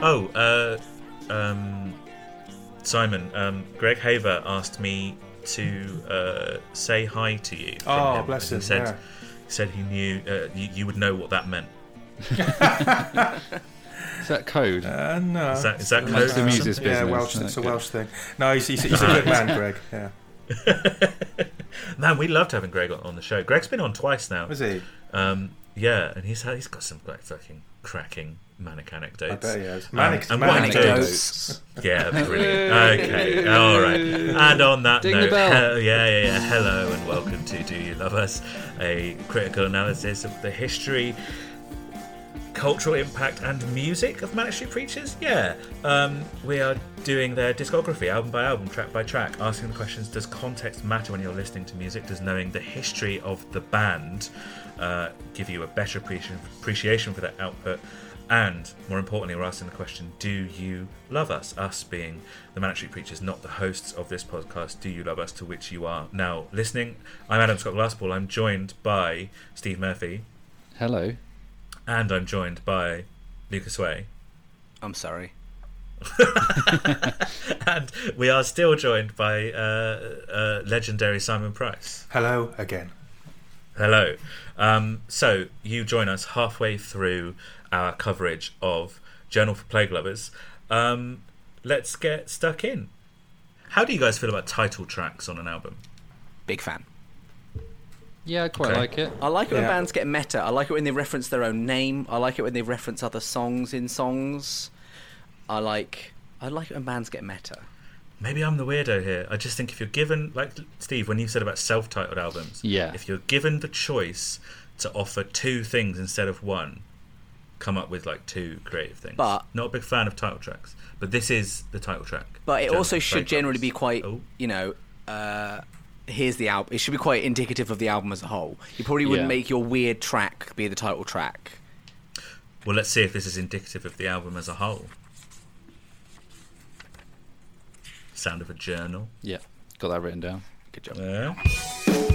Oh, uh, um, Simon, um, Greg Haver asked me to uh, say hi to you. Oh, him. bless He him, said, yeah. he said he knew uh, you, you would know what that meant. Is that code? Uh, no. Is that, is that Amongst code? the music's yeah. Welsh. It's a Welsh thing. No, he's, he's, he's a good man, Greg. Yeah. Man, we loved having Greg on, on the show. Greg's been on twice now. Was he? Um, yeah, and he's he's got some great fucking cracking manic anecdotes. I bet he has. Um, Manic, and manic anecdotes. Yeah, brilliant. Okay, all right. And on that Ding the note, bell. he- yeah, yeah, yeah. Hello and welcome to Do You Love Us, a critical analysis of the history, cultural impact, and music of Manic Street Preachers. Yeah, um, we are doing their discography, album by album, track by track, asking the questions: Does context matter when you're listening to music? Does knowing the history of the band uh, give you a better appreciation appreciation for that output? And more importantly, we're asking the question: Do you love us? Us being the Manic Street Preachers, not the hosts of this podcast. Do you love us? To which you are now listening. I'm Adam Scott Glassball. I'm joined by Steve Murphy, Hello. and I'm joined by Lucas Way. I'm sorry. and we are still joined by uh, uh, legendary Simon Price. Hello again. Hello. Um, so you join us halfway through our coverage of Journal for Plague Lovers. Um, let's get stuck in. How do you guys feel about title tracks on an album? Big fan. Yeah, I quite Okay. like it. I like it when bands get meta. I like it when they reference their own name. I like it when they reference other songs in songs. I like I like it when bands get meta. Maybe I'm the weirdo here. I just think if you're given, like Steve, when you said about self-titled albums, Yeah. if you're given the choice to offer two things instead of one, come up with like two creative things. But- not a big fan of title tracks, but this is the title track. But it also should generally be quite, Oh. you know, uh, here's the album. It should be quite indicative of the album as a whole. You probably wouldn't Yeah. make your weird track be the title track. Well, let's see if this is indicative of the album as a whole. Sound of a journal. Yeah, got that written down. Good job. Yeah.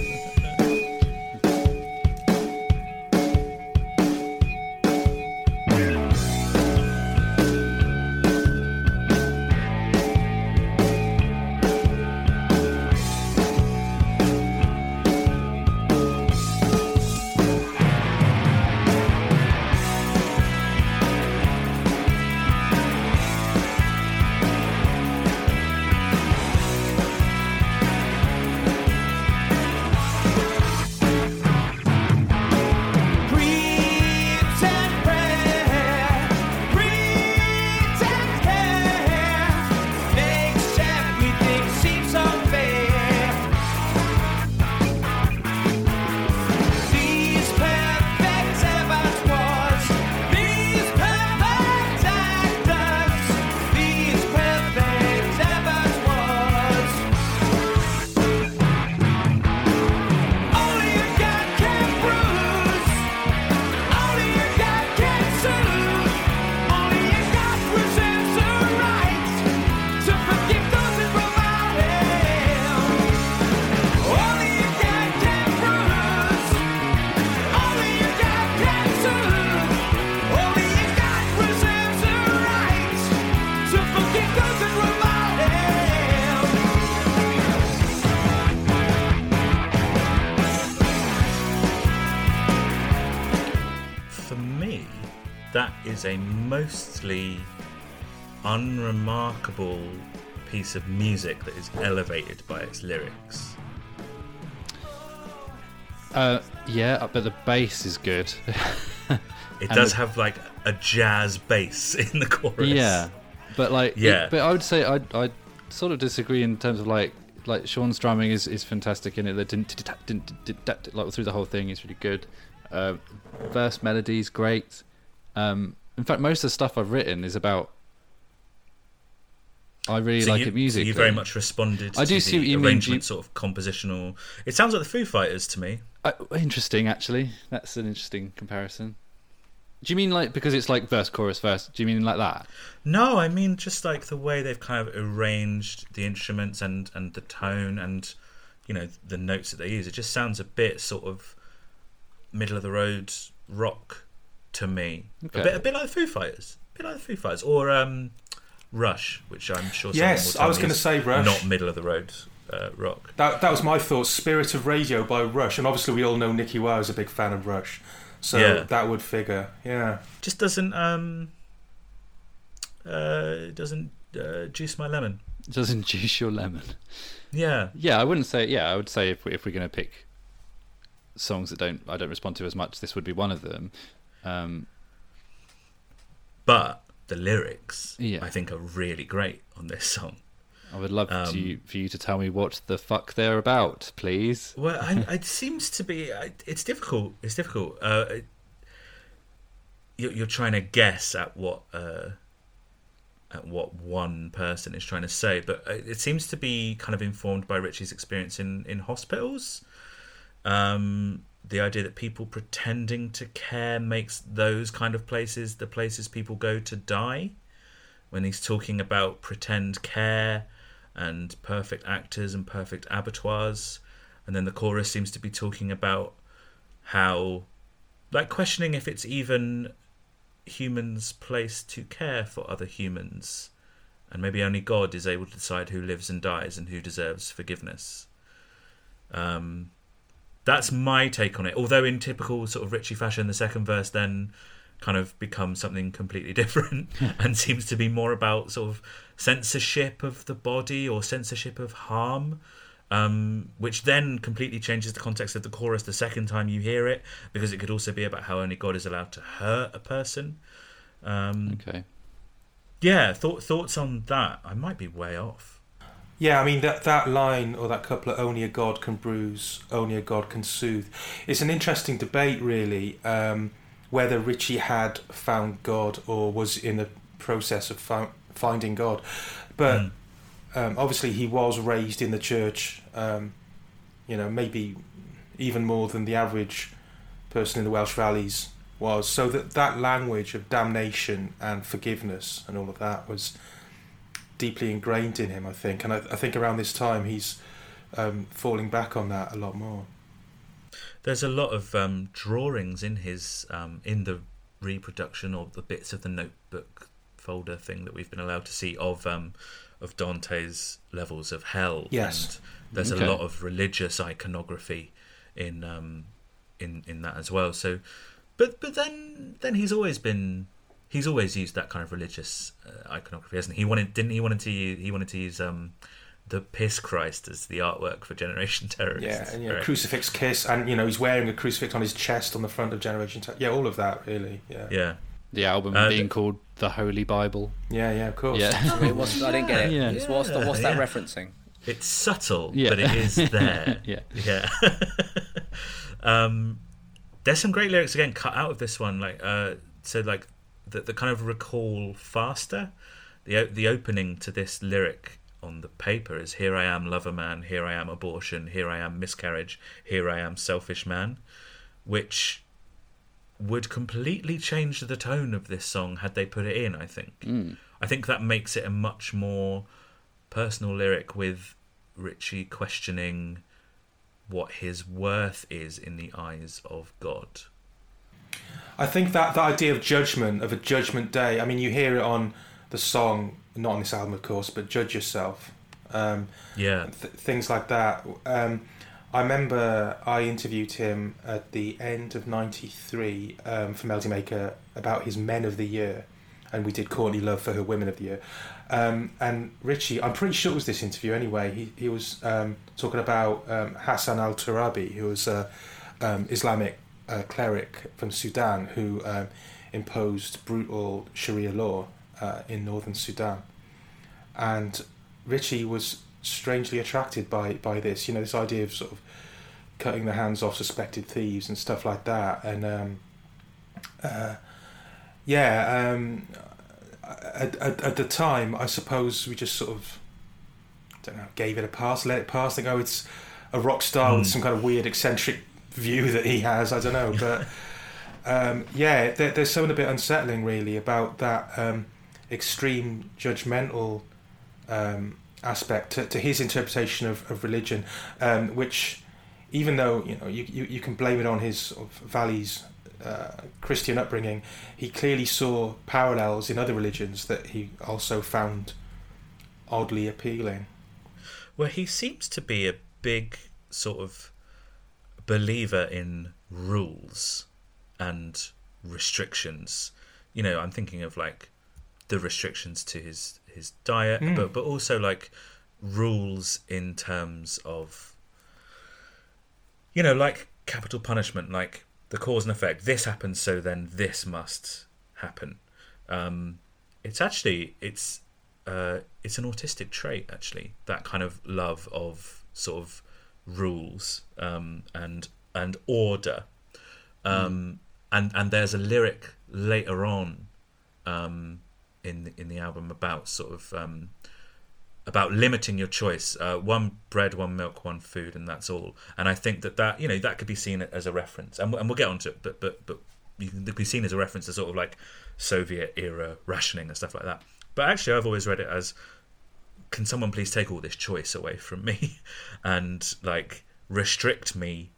Unremarkable piece of music that is elevated by its lyrics. Uh, yeah, but the bass is good. It does the- have like a jazz bass in the chorus. yeah, but like, Yeah. it- but I would say I I sort of disagree in terms of like like Sean's drumming is, is fantastic in it. The didn't didn't didn't like through the whole thing is really good. Uh, verse melody's great. Um, in fact, most of the stuff I've written is about. I really So like you, it so you very much responded I to do the see what you mean, arrangement, you- sort of compositional. It sounds like the Foo Fighters to me. Uh, interesting, actually. That's an interesting comparison. Do you mean like because it's like verse, chorus, verse? Do you mean like that? No, I mean just like the way they've kind of arranged the instruments and and the tone and you know the notes that they use. It just sounds a bit sort of middle of the road rock to me. Okay. A bit a bit like the Foo Fighters, a bit like the Foo Fighters or um, Rush, which I'm sure. someone Yes, will tell I was me gonna say Rush. not middle of the road uh, rock. That that was my thought. Spirit of Radio by Rush, and obviously we all know Nicky Wire is a big fan of Rush, so Yeah. that would figure. Yeah, Just doesn't um, uh, doesn't uh, juice my lemon. Doesn't juice your lemon. Yeah, Yeah, I wouldn't say. Yeah, I would say if we, if we're going to pick songs that don't I don't respond to as much, this would be one of them. Um, but the lyrics Yeah. I think are really great on this song. I would love Um, to, for you to tell me what the fuck they're about, please. Well, I, it seems to be. It's difficult. It's difficult. Uh, it- you're, you're trying to guess at what uh, at what one person is trying to say, but uh, it seems to be kind of informed by Richie's experience in in hospitals. Um, the idea that people pretending to care makes those kind of places the places people go to die. When he's talking about pretend care and perfect actors and perfect abattoirs, and then the chorus seems to be talking about how, like, questioning if it's even humans' place to care for other humans, and maybe only God is able to decide who lives and dies and who deserves forgiveness. Um, that's my take on it. Although in typical sort of Richie fashion, the second verse then kind of becomes something completely different and seems to be more about sort of censorship of the body or censorship of harm. Um, which then completely changes the context of the chorus the second time you hear it, because it could also be about how only God is allowed to hurt a person. Um, Okay. yeah, thought, thoughts on that? I might be way off. Yeah. I mean that that line or that couplet, "Only a God can bruise, only a God can soothe." It's an interesting debate, really, um, whether Richie had found God or was in the process of fou- finding God, but. Mm. um, obviously he was raised in the church. Um, you know, maybe even more than the average person in the Welsh valleys was. So that that language of damnation and forgiveness and all of that was deeply ingrained in him. I think, and I, I think around this time he's um, falling back on that a lot more. There's a lot of um, drawings in his um, in the reproduction or the bits of the notebook folder thing that we've been allowed to see of um, of Dante's levels of hell. Yes. and there's Okay. a lot of religious iconography in um, in in that as well. So, but but then then he's always been he's always used that kind of religious uh, iconography, hasn't he? He wanted didn't he wanted to use, he wanted to use um, the piss Christ as the artwork for Generation Terrorists. Yeah, and you know, right? crucifix kiss, and you know he's wearing a crucifix on his chest on the front of Generation. Te- yeah, all of that really. Yeah, yeah, yeah. The album Uh, being th- called the Holy Bible. yeah, yeah, of course. Yeah. Wait, what's, I didn't get it. Yeah. It's- What's, the, what's that Yeah. referencing? It's subtle, Yeah. but it is there. yeah. yeah. um, there's some great lyrics again cut out of this one, like uh, so like the the kind of recall faster. The the opening to this lyric on the paper is "Here I am, lover man. Here I am, abortion. Here I am, miscarriage. Here I am, selfish man," which would completely change the tone of this song had they put it in. I think. Mm. I think that makes it a much more personal lyric with Richie questioning what his worth is in the eyes of God. I think that the idea of judgment, of a judgment day. I mean, you hear it on the song, not on this album, of course, but "Judge Yourself." Um, Yeah, th- things like that. Um, I remember I interviewed him at the end of '93 um, for Melody Maker about his Men of the Year, and we did Courtney Love for her Women of the Year. Um, and Richie, I'm pretty sure it was this interview anyway. He he was um, talking about um, Hassan al Turabi, who was a um, Islamic uh, cleric from Sudan who um, imposed brutal Sharia law uh, in northern Sudan, and Richie was strangely attracted by by this. You know, this idea of sort of cutting the hands off suspected thieves and stuff like that. And um, uh, yeah, um, at, at, at the time, I suppose we just sort of I don't know, gave it a pass, let it pass. Think, oh, it's a rock star with Mm. some kind of weird eccentric view that he has. I don't know, but. Um, yeah, there, there's something a bit unsettling, really, about that um, extreme judgmental um, aspect to, to his interpretation of, of religion, um, which, even though you know you, you, you can blame it on his sort of Valley's uh, Christian upbringing, he clearly saw parallels in other religions that he also found oddly appealing. Well, he seems to be a big sort of believer in rules and restrictions. You know, I'm thinking of like the restrictions to his his diet, Mm. but but also like rules in terms of you know, like capital punishment, like the cause and effect. This happens, so then this must happen. Um, it's actually it's uh, it's an autistic trait actually that kind of love of sort of rules um, and and order. Um, and and there's a lyric later on um, in the, in the album about sort of um, about limiting your choice uh, one bread one milk one food and that's all. And I think that that you know that could be seen as a reference. And, and we'll get onto it but but but you can be seen as a reference to sort of like Soviet era rationing and stuff like that. But actually I've always read it as can someone please take all this choice away from me and like restrict me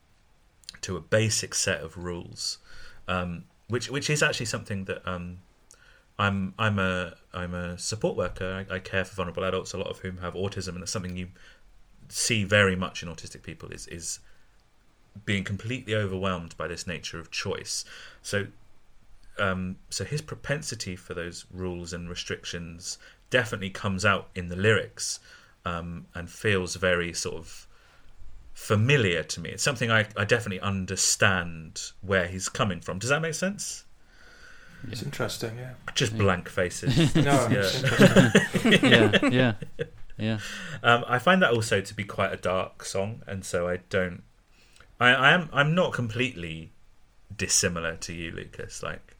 to a basic set of rules? Um, which which is actually something that um, I'm I'm a I'm a support worker. I, I care for vulnerable adults a lot of whom have autism and it's something you see very much in autistic people is is being completely overwhelmed by this nature of choice. So um, so his propensity for those rules and restrictions definitely comes out in the lyrics um, and feels very sort of familiar to me. It's something I, I definitely understand where he's coming from. Does that make sense? It's interesting, yeah. Just blank faces. No, Yeah. yeah, yeah, yeah. Um, I find that also to be quite a dark song, and so I don't. I, I am. I'm not completely dissimilar to you, Lucas. Like,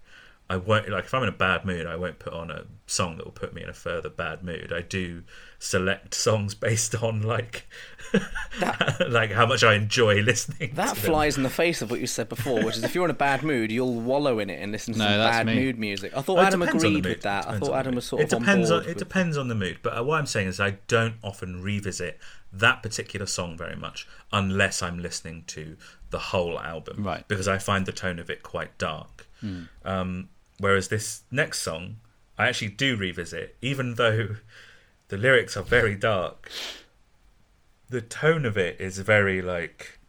I won't. Like, if I'm in a bad mood, I won't put on a song that will put me in a further bad mood. I do select songs based on like, like how much I enjoy listening. That to them. flies in the face of what you said before, which is if you're in a bad mood, you'll wallow in it and listen to No, some bad me. mood music. I thought Well, it Adam depends on the agreed mood. with that. I thought Adam was sort it of depends on on, board. it with- depends on the mood but uh, what i'm saying is i don't often revisit that particular song very much unless i'm listening to the whole album Right. because i find the tone of it quite dark um, whereas this next song i actually do revisit even though the lyrics are very dark. The tone of it is very like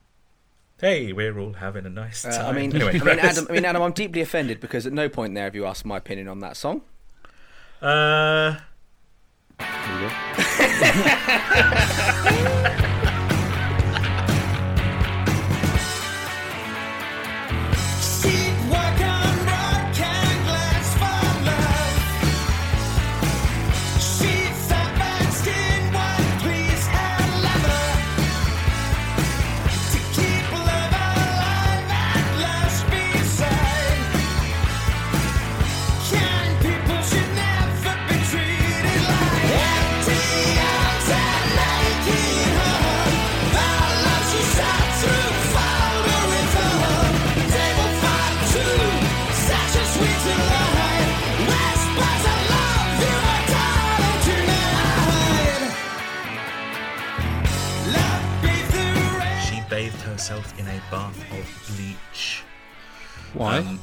hey we're all having a nice Uh, time. I mean, Anyway, I mean, Adam, I mean, Adam, I'm deeply offended because at no point there have you asked my opinion on that song. uh Why? Um,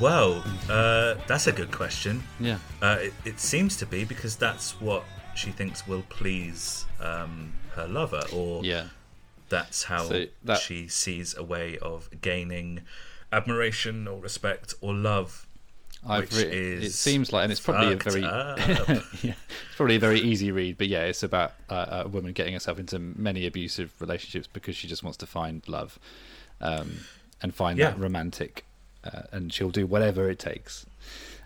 well, uh, that's a good question. yeah. Uh, it, it seems to be because that's what she thinks will please um, her lover, or Yeah. That's how So that- she sees a way of gaining admiration or respect or love. I've which written, it seems like, and it's probably a very, yeah, it's probably a very easy read. But yeah, it's about uh, a woman getting herself into many abusive relationships because she just wants to find love, um, and find Yeah. that romantic, uh, and she'll do whatever it takes.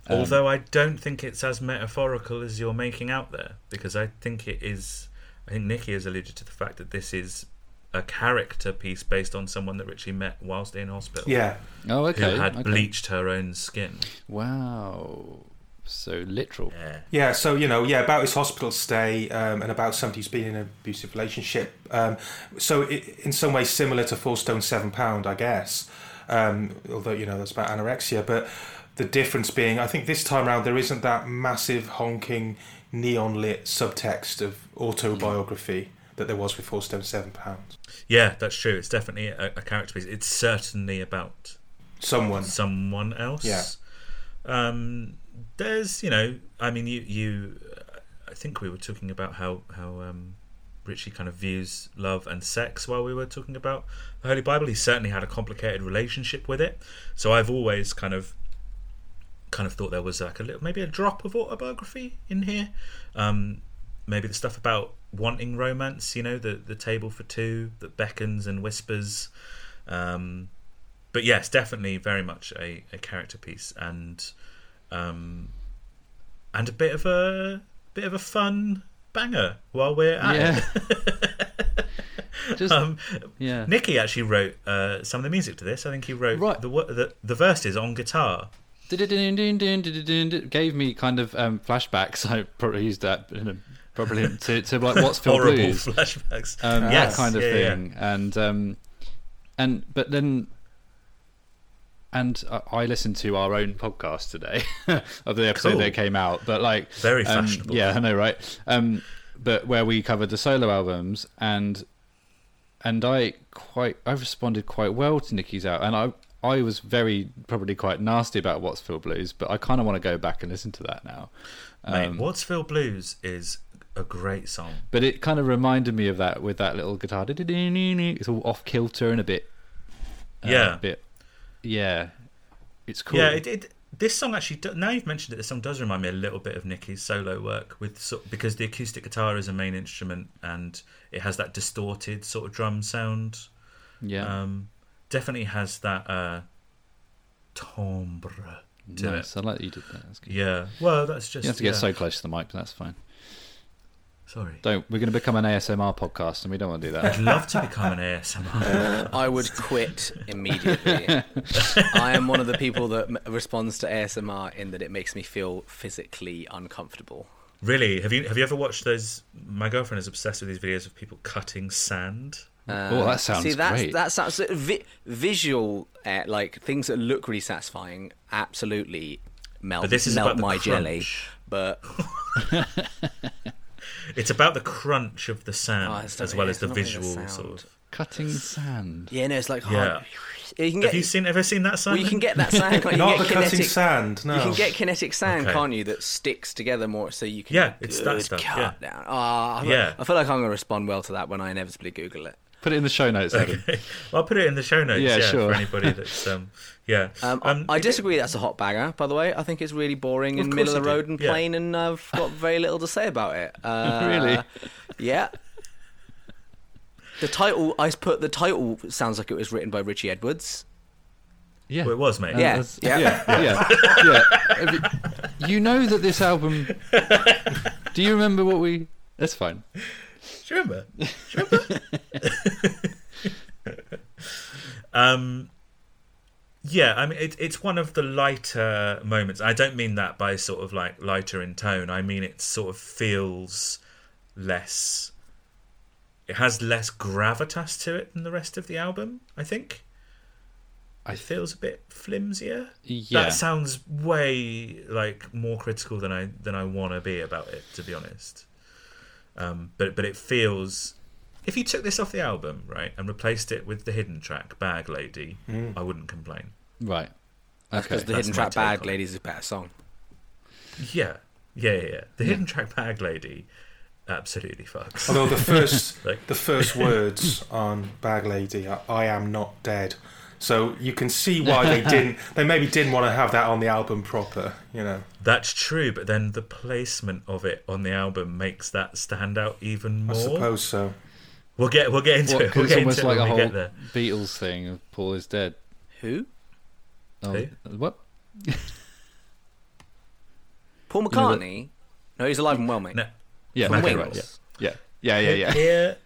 Um, Although I don't think it's as metaphorical as you're making out there, because I think it is. I think Nicky has alluded to the fact that this is a character piece based on someone that Richie met whilst in hospital. Yeah, Oh, okay. Who had okay. bleached her own skin. Wow. So literal. Yeah. yeah. So you know, yeah, about his hospital stay um, and about somebody who's been in an abusive relationship. Um, so it, in some ways similar to Four Stone Seven Pound, I guess. Um, although you know that's about anorexia, but the difference being, I think this time around there isn't that massive honking neon lit subtext of autobiography that there was with Four Stone Seven Pounds. Yeah, that's true. It's definitely a, a character piece. It's certainly about Someone, someone else. Yeah. Um, there's, you know, I mean, you, you, I think we were talking about how how um, Richie kind of views love and sex while we were talking about the Holy Bible. He certainly had a complicated relationship with it. So I've always kind of kind of thought there was like a little maybe a drop of autobiography in here. Um, maybe the stuff about wanting romance, you know, the the table for two that beckons and whispers. Um, but yes, definitely very much a, a character piece and um, and a bit of a bit of a fun banger while we're at Yeah. it. Just um, yeah. Nicky actually wrote uh, some of the music to this. I think he wrote Right. the, the the verses on guitar. Gave me kind of um, flashbacks. I probably used that in a, probably to, to like what's Phil Horrible Blues. flashbacks. um, Yes, that kind of yeah, yeah. thing. And um, and but then and I- listened to our own podcast today of the episode Cool. that came out. But like Very um, fashionable. yeah, I know, right? Um, but where we covered the solo albums and and I quite I responded quite well to Nicky's out, and I I was very probably quite nasty about Phil Blues, but I kind of want to go back and listen to that now. Mate, Um, What's Phil Blues is a great song. but it kind of reminded me of that with that little guitar. It's all off kilter and a bit. uh, Yeah. a bit. Yeah, it's cool. Yeah, it, it this song actually. Now you've mentioned it, this song does remind me a little bit of Nicky's solo work with because the acoustic guitar is a main instrument and it has that distorted sort of drum sound. yeah. Um, definitely has that uh, timbre to nice. it. I like that you did that. Yeah. Well, that's just You have to get yeah. so close to the mic, but that's fine. Sorry. Don't. We're going to become an ASMR podcast, and we don't want to do that. I'd love to become an ASMR. I would quit immediately. I am one of the people that m- responds to ASMR in that it makes me feel physically uncomfortable. really? Have you have you ever watched those? My girlfriend is obsessed with these videos of people cutting sand. Uh, Oh, that sounds see, that's, great. That sounds vi- visual, uh, like things that look really satisfying. Absolutely melt, But this is melt about the my jelly. But It's about the crunch of the sand Oh, it's as not- well yeah, as it's the not really the visual sound. sort of. Cutting sand. yeah, no, it's like Yeah. hard. You can get, Have you seen ever seen that well, sand? you can get that sound. Can't you? not you the get cutting kinetic, sand. No, You can get kinetic sand, Okay. can't you? That sticks together more, so you can. Yeah, it's that good stuff, Cut down. Oh, I, feel- Yeah. I feel like I'm going to respond well to that when I inevitably Google it. Put it in the show notes, Adam. Okay. Well, I'll put it in the show notes. Yeah, Yeah, sure. For anybody that's um, yeah. Um, Um, I, I disagree. That's a hot bagger, by the way. I think it's really boring Of and middle of the you do, road and yeah. plain, and I've got very little to say about it. Uh, Really? Yeah. The title, I put the title sounds like it was written by Richie Edwards. Yeah. Well, it was, mate. Yeah, that's- yeah. yeah, yeah, yeah. Have You you know that this album. Do you remember what we? That's fine. Do you remember? Do you remember? um, yeah, I mean, it, it's one of the lighter moments. I don't mean that by sort of like lighter in tone. I mean it sort of feels less. It has less gravitas to it than the rest of the album. I think. I It feels a bit flimsier. Yeah. That sounds way like more critical than I than I want to be about it, to be honest. Um, but but it feels. If you took this off the album, right, and replaced it with the hidden track "Bag Lady," I wouldn't complain. Right. That's because Okay. the that's hidden track "Bag on. Ladies" is a better song. Yeah, yeah, yeah. yeah. The hidden track "Bag Lady" absolutely fucks. Although the first Like- the first words on Bag Lady are "I am not dead," so you can see why they didn't. They maybe didn't want to have that on the album proper. You know, That's true, but then the placement of it on the album makes that stand out even more. I suppose so. We'll get we'll get into What, it. 'cause We'll it's get almost into like it a when we whole get there. Beatles thing of Paul is dead. Who? Oh, Who? What? Paul You know McCartney? No, he's alive and well, mate. No, Yeah, From okay, McEnroe. right, yeah, yeah, yeah, yeah, yeah. Here,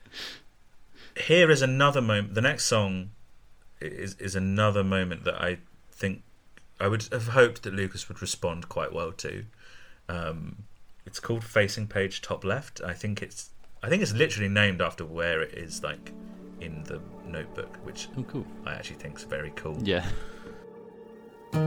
here is another moment. The next song is is another moment that I think I would have hoped that Lucas would respond quite well to. Um, it's called "Facing Page Top Left." I think it's I think it's literally named after where it is, like in the notebook, which Oh, cool. I actually think is very cool. Yeah. Here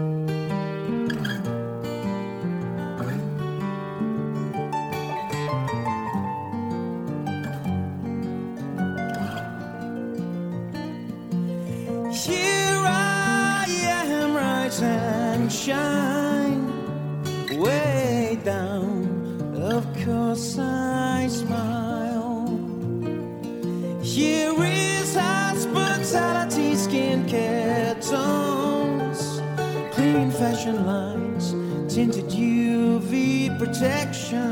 I am, rise and shine. Way down, of course tinted UV protection.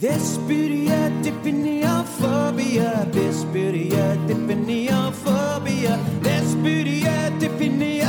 This beauty a diphobia, this beauty a diphobia, this beauty a.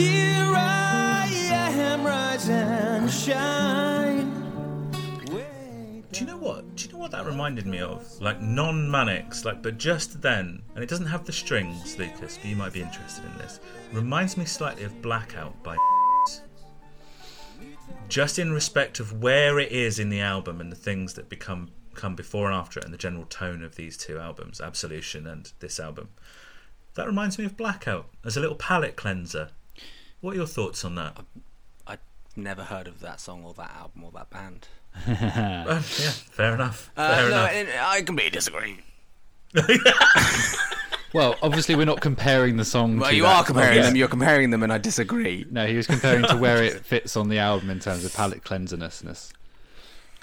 Here I am, rise and shine. Way Do you know what? Do you know what that reminded me of? Like non-manics, like but just then, and it doesn't have the strings, Lucas. But you might be interested in this. Reminds me slightly of Blackout by. Just in respect of where it is in the album and the things that become come before and after it, and the general tone of these two albums, Absolution and this album. That reminds me of Blackout as a little palate cleanser. What are your thoughts on that? I've never heard of that song or that album or that band. Yeah, fair enough. Uh, Fair no, enough. and I completely disagree. Well, obviously we're not comparing the song. Well, to you that. are comparing Yeah. them. You're comparing them, and I disagree. No, he was comparing to where it fits on the album in terms of palate cleansiness.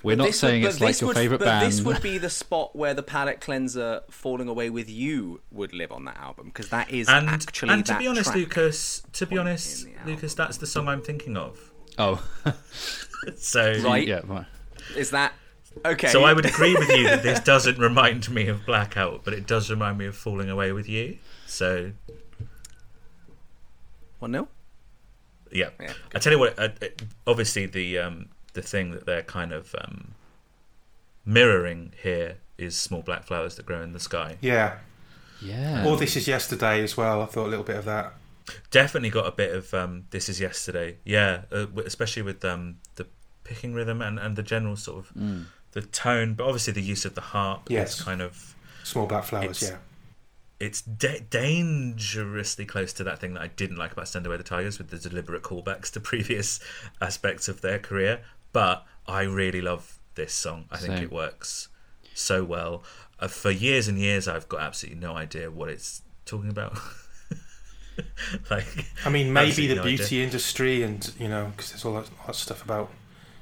We're But not this would- saying it's like your would- favorite but band. This would be the spot where the palette cleanser "Falling Away with You" would live on that album because that is and actually and to that be honest. Lucas, to be honest, in the album. Lucas, that's the song I'm thinking of. oh, So Right. yeah, right. is that okay? So I would agree with you that this doesn't remind me of Blackout, but it does remind me of Falling Away with You. So one nil. yeah, Yeah, I tell you what. Uh, obviously, the um, the thing that they're kind of um, mirroring here is small black flowers that grow in the sky. Yeah. Yeah. Or this is yesterday as well. I thought a little bit of that. Definitely got a bit of um, this is yesterday. Yeah, uh, especially with um, the picking rhythm and, and the general sort of Mm. the tone, but obviously the use of the harp Yes. is kind of Small black flowers. Yeah. it's da- dangerously close to that thing that I didn't like about Send Away the Tigers with the deliberate callbacks to previous aspects of their career. But I really love this song. I think Same. it works so well. Uh, for years and years, I've got absolutely no idea what it's talking about. like, I mean, maybe the no idea. beauty industry, and you know, because there's all that, all that stuff about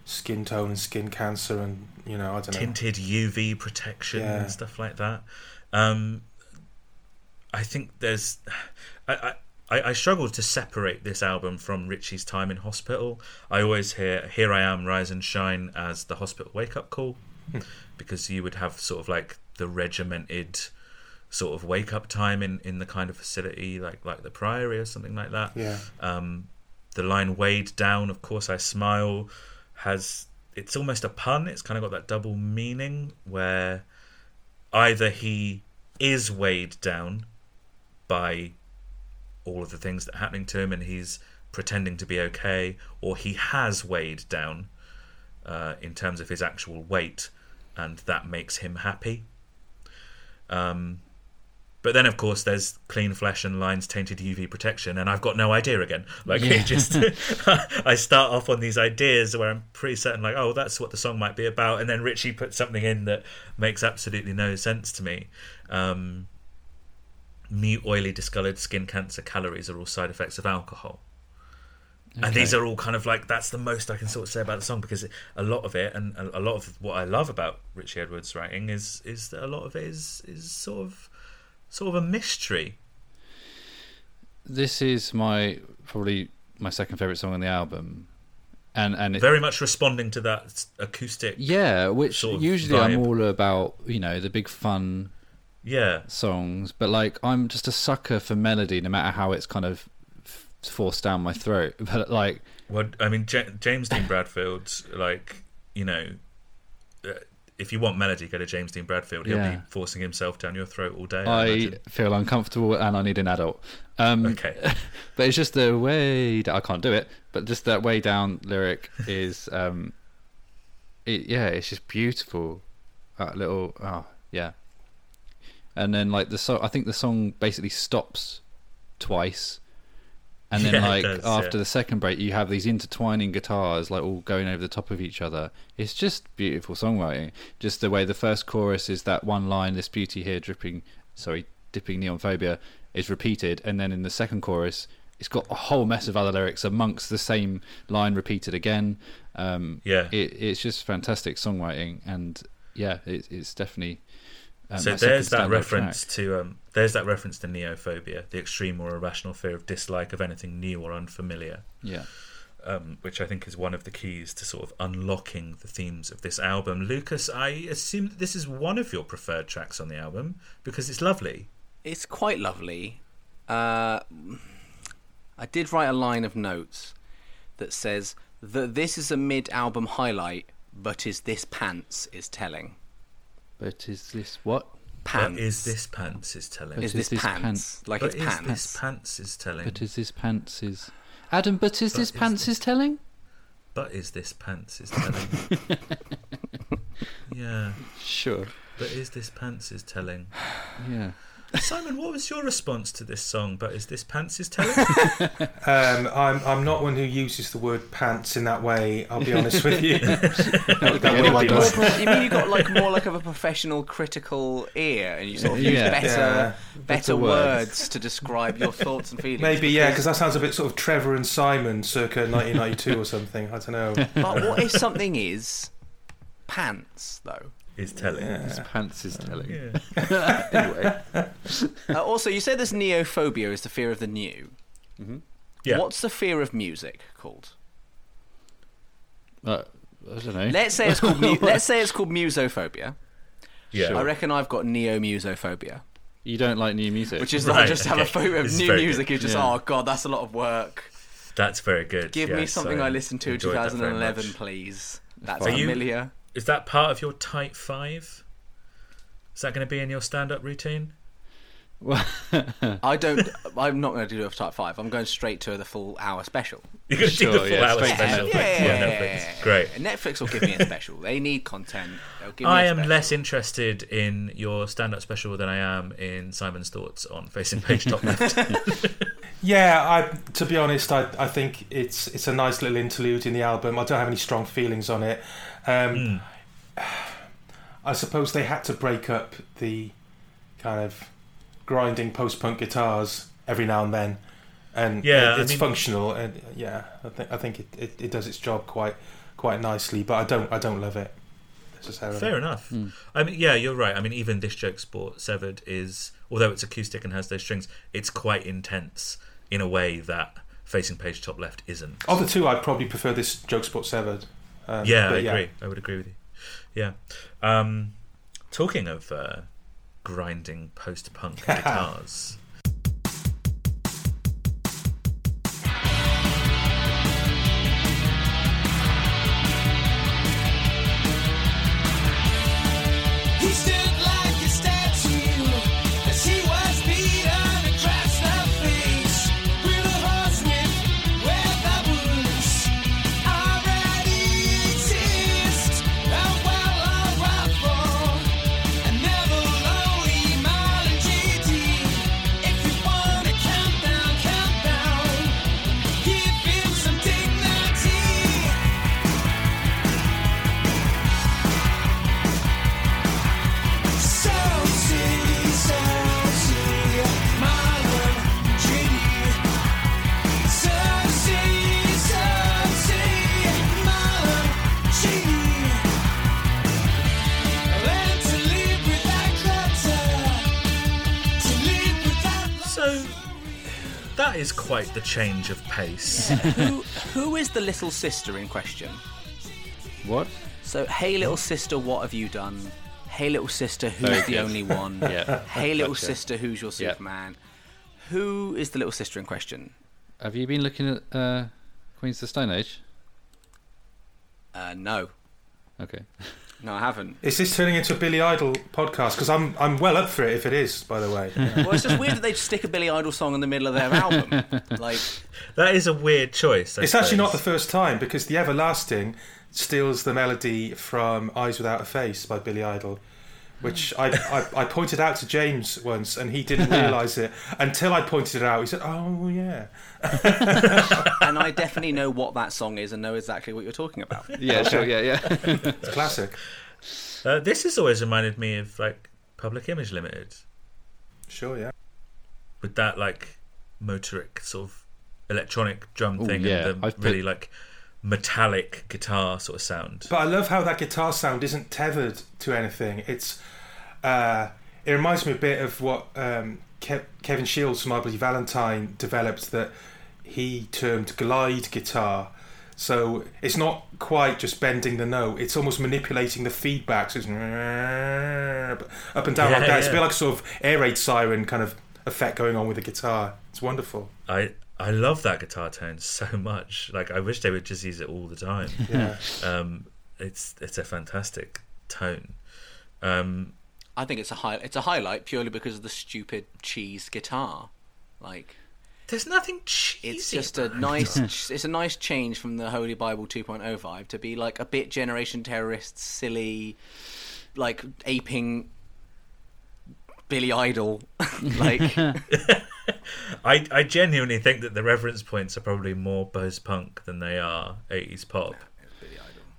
skin tone and skin cancer, and you know, I don't know. tinted UV protection Yeah. and stuff like that. Um, I think there's, I, I, I struggle to separate this album from Richie's time in hospital. I always hear "Here I Am, Rise and Shine" as the hospital wake up call, because you would have sort of like the regimented sort of wake up time in, in the kind of facility like like the Priory or something like that. Yeah. Um, the line "weighed down," of course, I smile, has it's almost a pun. It's kind of got that double meaning where either he is weighed down by all of the things that are happening to him, and he's pretending to be okay, or he has weighed down uh, in terms of his actual weight, and that makes him happy. Um, But then, of course, there's clean flesh and lines tainted UV protection, and I've got no idea again. Like Yeah. just, I start off on these ideas where I'm pretty certain, like, oh, that's what the song might be about, and then Richie puts something in that makes absolutely no sense to me. Um, mute, oily, discoloured skin cancer calories are all side effects of alcohol. And these are all kind of like that's the most I can sort of say about the song because a lot of it and a lot of what I love about Richie Edwards' writing is is that a lot of it is is sort of sort of a mystery. This is my probably my second favorite song on the album, and and it, Very much responding to that acoustic. yeah, which sort of usually I'm all about you know the big fun Yeah, songs, but like I'm just a sucker for melody, no matter how it's kind of forced down my throat. But like, Well, I mean, J- James Dean Bradfield, like, you know, uh, if you want melody, go to James Dean Bradfield. He'll Yeah. be forcing himself down your throat all day. I, I feel uncomfortable and I need an adult. Um, Okay. but it's just the way that I can't do it. But just that way down lyric is, um, it, yeah, it's just beautiful. That little, oh yeah. And then like the song, I think the song basically stops twice, and then Yeah, like does, after yeah. the second break, you have these intertwining guitars like all going over the top of each other. It's just beautiful songwriting. Just the way the first chorus is that one line, "This beauty here dripping," sorry, dipping neon phobia, is repeated, and then in the second chorus, it's got a whole mess of other lyrics amongst the same line repeated again. Um, Yeah. it, it's just fantastic songwriting, and yeah, it, it's definitely. Um, so there's that reference track. to um, there's that reference to neophobia, the extreme or irrational fear of dislike of anything new or unfamiliar. Yeah. um, which I think is one of the keys to sort of unlocking the themes of this album. Lucas, I assume that this is one of your preferred tracks on the album because it's lovely. It's quite lovely. Uh, I did write a line of notes that says that this is a mid-album highlight, but is this pants is telling. But is this what? Pants But is this pants is telling? But is is this this pants? pants? Like But it's is pants. this pants is telling? But is this pants is Adam? But is But this is pants this- is telling? But is this pants is telling? yeah. Sure. But is this pants is telling? Yeah. Simon, what was your response to this song? But is this pants is telling? Um, I'm I'm not one who uses the word pants in that way. I'll be honest with you. that that would be does. my, you mean you got like more like of a professional critical ear, and you sort of use Yeah. better, Yeah. better, Better words. words. to describe your thoughts and feelings? maybe yeah, because that sounds a bit sort of Trevor and Simon, circa 1992 or something. I don't know. But what if something is pants though? Is telling. This pants is telling. Yeah. anyway. Uh, also, you said this neophobia is the fear of the new. Yeah. What's the fear of music called? Uh, I don't know. Let's say it's called. Mu- let's say it's called musophobia. Yeah. I reckon I've got neo-musophobia, You don't like new music. which is Right, I just have a okay. phobia of This new music. good. Is just Yeah. oh god, that's a lot of work. That's very good. Give me Yes, something I listened to in enjoyed that very 2011, please. That's Are you- familiar. Is that part of your tight five? Is that going to be in your stand-up routine? Well, I don't. I'm not going to do a type five. I'm going straight to the full hour special. You're going to Sure, do the full yeah, hour straight to special. Netflix. Yeah, Netflix. Great. Netflix will give me a special. They need content. They'll give me I a am special. less interested in your stand-up special than I am in Simon's thoughts on facing page top left. Yeah, I to be honest, I, I think it's it's a nice little interlude in the album. I don't have any strong feelings on it. Um, I suppose they had to break up the kind of grinding post-punk guitars every now and then, and Yeah, it- I it's mean- functional. And yeah, I think I think it, it, it does its job quite quite nicely. But I don't I don't love it necessarily. Fair enough. I mean, yeah, you're right. I mean, even this joke sport severed is, although it's acoustic and has those strings, it's quite intense in a way that facing page top left isn't. Of the two, I'd probably prefer this Joke sport Severed. Um, yeah, I agree. I would agree with you. Yeah. Um, talking of uh, grinding post-punk guitars. The change of pace. who who is the little sister in question? What? So, hey little sister, what have you done? Hey little sister, who's Very the good. only one? Yeah. Hey little Gotcha. sister, who's your Yeah. Superman? Who is the little sister in question? Have you been looking at uh, Queens of the Stone Age? Uh, no, Okay. no, I haven't. Is this turning into a Billy Idol podcast? Because I'm I'm well up for it if it is. By the way, Well, it's just weird that they stick a Billy Idol song in the middle of their album. Like, that is a weird choice. I it's actually not the first time because the Everlasting steals the melody from Eyes Without a Face by Billy Idol. Which I, I, I pointed out to James once and he didn't realise it until I pointed it out. He said, Oh, yeah. and I definitely know what that song is and know exactly what you're talking about. Yeah, sure. Yeah, yeah. It's classic. Uh, this has always reminded me of like Public Image Limited Sure, yeah. with that like motorik sort of electronic drum Ooh, thing yeah, and the I've put- really like metallic guitar sort of sound. But I love how that guitar sound isn't tethered to anything. It's uh, it reminds me a bit of what um, Kev- Kevin Shields from My Bloody Valentine developed that he termed glide guitar. So it's not quite just bending the note; it's almost manipulating the feedback. So it's up and down Yeah, like that. It's a bit like sort of air raid siren kind of effect going on with the guitar. It's wonderful. I I love that guitar tone so much. Like I wish they would just use it all the time. Yeah. um, it's it's a fantastic tone. Um, I think it's a high, it's a highlight purely because of the stupid cheese guitar. Like, there's nothing cheesy. it's just a about nice, it's a nice change from the Holy Bible 2.0 vibe to be like a bit Generation Terrorist, silly, like aping Billy Idol. like, I, I genuinely think that the reference points are probably more post punk than they are 80s pop.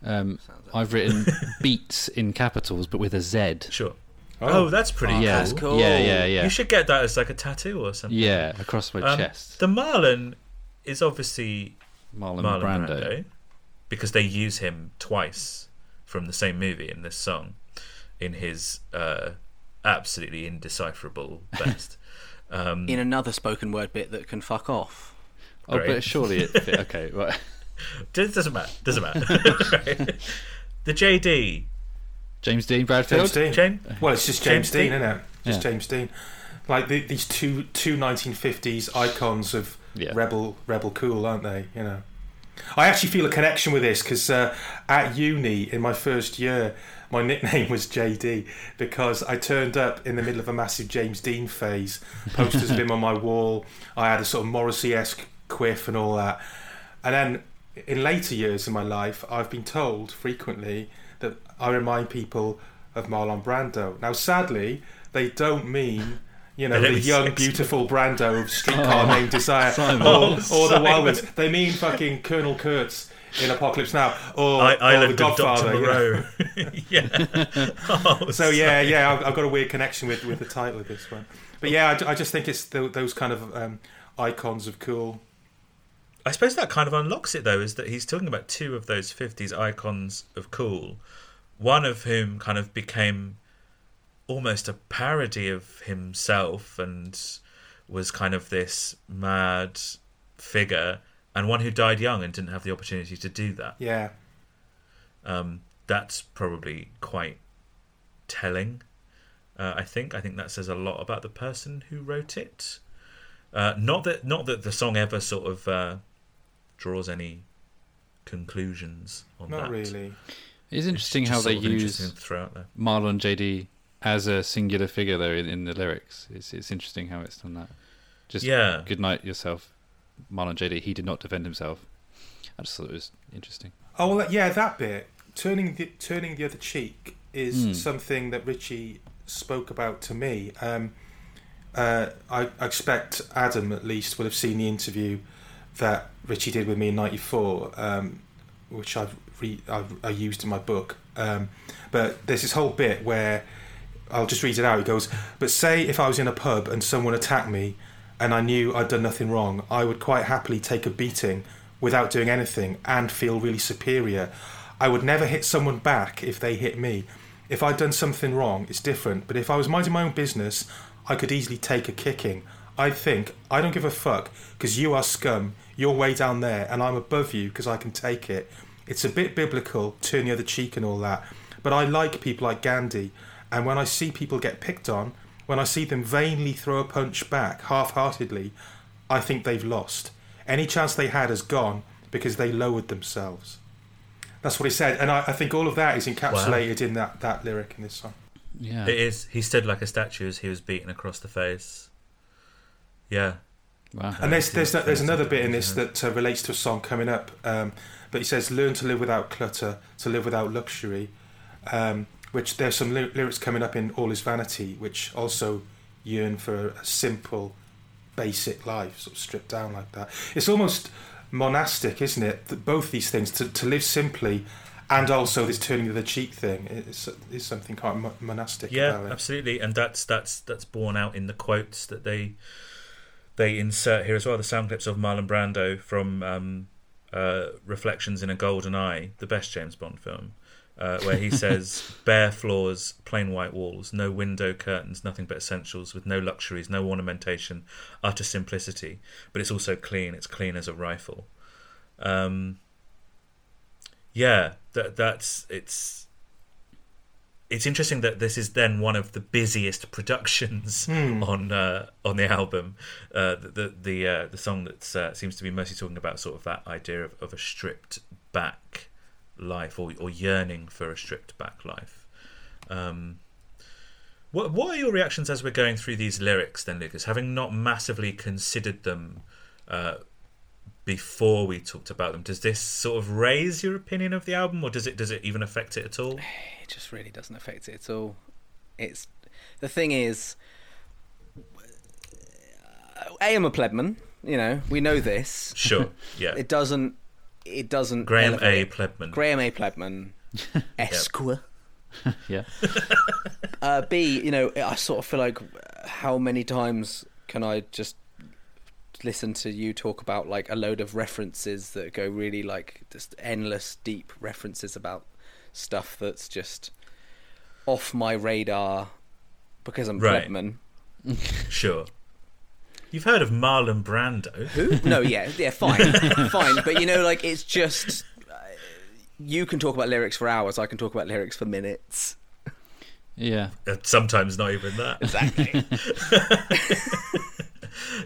Um, I've written beats in capitals, but with a Z. Sure. Oh, that's pretty yeah, cool. cool. yeah, yeah, yeah. You should get that as like a tattoo or something. Yeah, across my Um, chest. The Marlon is obviously Marlon, Marlon Brando. Brando. because they use him twice from the same movie in this song in his uh, absolutely indecipherable best. Um, in another spoken word bit that can fuck off. Oh, Great. but surely it fit. Okay, right. It doesn't matter. Doesn't matter. Right. The JD. James Dean Bradfield. James Dean. Jane? Well, it's just James James, Dean, Dean. isn't it? Just Yeah. James Dean. Like the, these two two 1950s icons of Yeah. rebel rebel cool, aren't they? You know. I actually feel a connection with this because uh, at uni in my first year, my nickname was JD because I turned up in the middle of a massive James Dean phase. Posters of him on my wall. I had a sort of Morrissey-esque quiff and all that. And then in later years in my life, I've been told frequently that I remind people of Marlon Brando. Now, sadly, they don't mean. You know, the young, beautiful Brando of Streetcar Named Desire, Simon. or, Oh, or the Simon. Wild Ones. They mean fucking Colonel Kurtz in Apocalypse Now, or, I, or the Godfather. Dr. you know. Moreau. yeah. Oh, So yeah, yeah, I've, I've got a weird connection with, with the title of this one. But yeah, I, I just think it's tho- those kind of um, icons of cool. I suppose that kind of unlocks it though, is that he's talking about two of those 50s icons of cool, one of whom kind of became almost a parody of himself and was kind of this mad figure, and one who died young and didn't have the opportunity to do that. Yeah, Um, that's probably quite telling. Uh, I think. I think that says a lot about the person who wrote it. Uh, not that not that the song ever sort of uh, draws any conclusions on not that. really. It's interesting just how they sort of interesting use to throw out there. Marlon JD as a singular figure though in, in the lyrics. It's it's interesting how it's done that. Just Yeah. good night yourself, Marlon JD. He did not defend himself. I just thought it was interesting. Oh well, yeah, that bit turning the turning the other cheek is Hmm. something that Richie spoke about to me. Um, uh, I, I expect Adam at least will have seen the interview that Richie did with me in '94, um, which I've, re- I've I used in my book. Um, but there's this whole bit where I'll just read it out. He goes, "But say if I was in a pub and someone attacked me, and I knew I'd done nothing wrong, I would quite happily take a beating without doing anything and feel really superior. I would never hit someone back if they hit me. If I'd done something wrong, it's different. But if I was minding my own business, I could easily take a kicking. I think I don't give a fuck because you are scum. You're way down there, and I'm above you because I can take it. It's a bit biblical, turn the other cheek and all that. But I like people like Gandhi, and when I see people get picked on, when I see them vainly throw a punch back half-heartedly, I think they've lost. Any chance they had has gone because they lowered themselves. That's what he said, and I, I think all of that is encapsulated in that, that lyric in this song. Yeah. It is. He stood like a statue as he was beaten across the face. Yeah. Wow. And there's there's what there's another bit in in this his that uh, relates to a song coming up. Um, but he says, "Learn to live without clutter, to live without luxury." Um, which there's some ly- lyrics coming up in "All Is Vanity," which also yearn for a simple, basic life, sort of stripped down like that. It's almost monastic, isn't it? That both these things to to live simply. And also this turning of the cheek thing is, is something quite mo- monastic Yeah, about it. absolutely, and that's that's that's borne out in the quotes that they they insert here as well. The sound clips of Marlon Brando from um, uh, "Reflections in a Golden Eye," the best James Bond film, uh, where he says, "Bare floors, plain white walls, no window curtains, nothing but essentials, with no luxuries, no ornamentation, utter simplicity. But it's also clean. It's clean as a rifle." Um, yeah, that that's it's it's interesting that this is then one of the busiest productions Hmm. on uh, on the album. Uh, the the the, uh, the song that uh, seems to be mostly talking about sort of that idea of, of a stripped back life or or yearning for a stripped back life. Um, what what are your reactions as we're going through these lyrics then, Lucas? Having not massively considered them. Uh, before we talked about them, does this sort of raise your opinion of the album, or does it does it even affect it at all? It just really doesn't affect it at all. It's the thing is, I am a plebman. You know, we know this. Sure, yeah. It doesn't. It doesn't. Graham A. Plebman. Graham A. Plebman, Esquire. yeah. Uh, B, you know, I sort of feel like uh, how many times can I just listen to you talk about like a load of references that go really like just endless deep references about stuff that's just off my radar because I'm Right. Plebman. Sure. You've heard of Marlon Brando. Who? No, yeah, yeah, fine, fine. But you know, like it's just uh, you can talk about lyrics for hours. I can talk about lyrics for minutes. Yeah. Uh, Sometimes not even that. Exactly.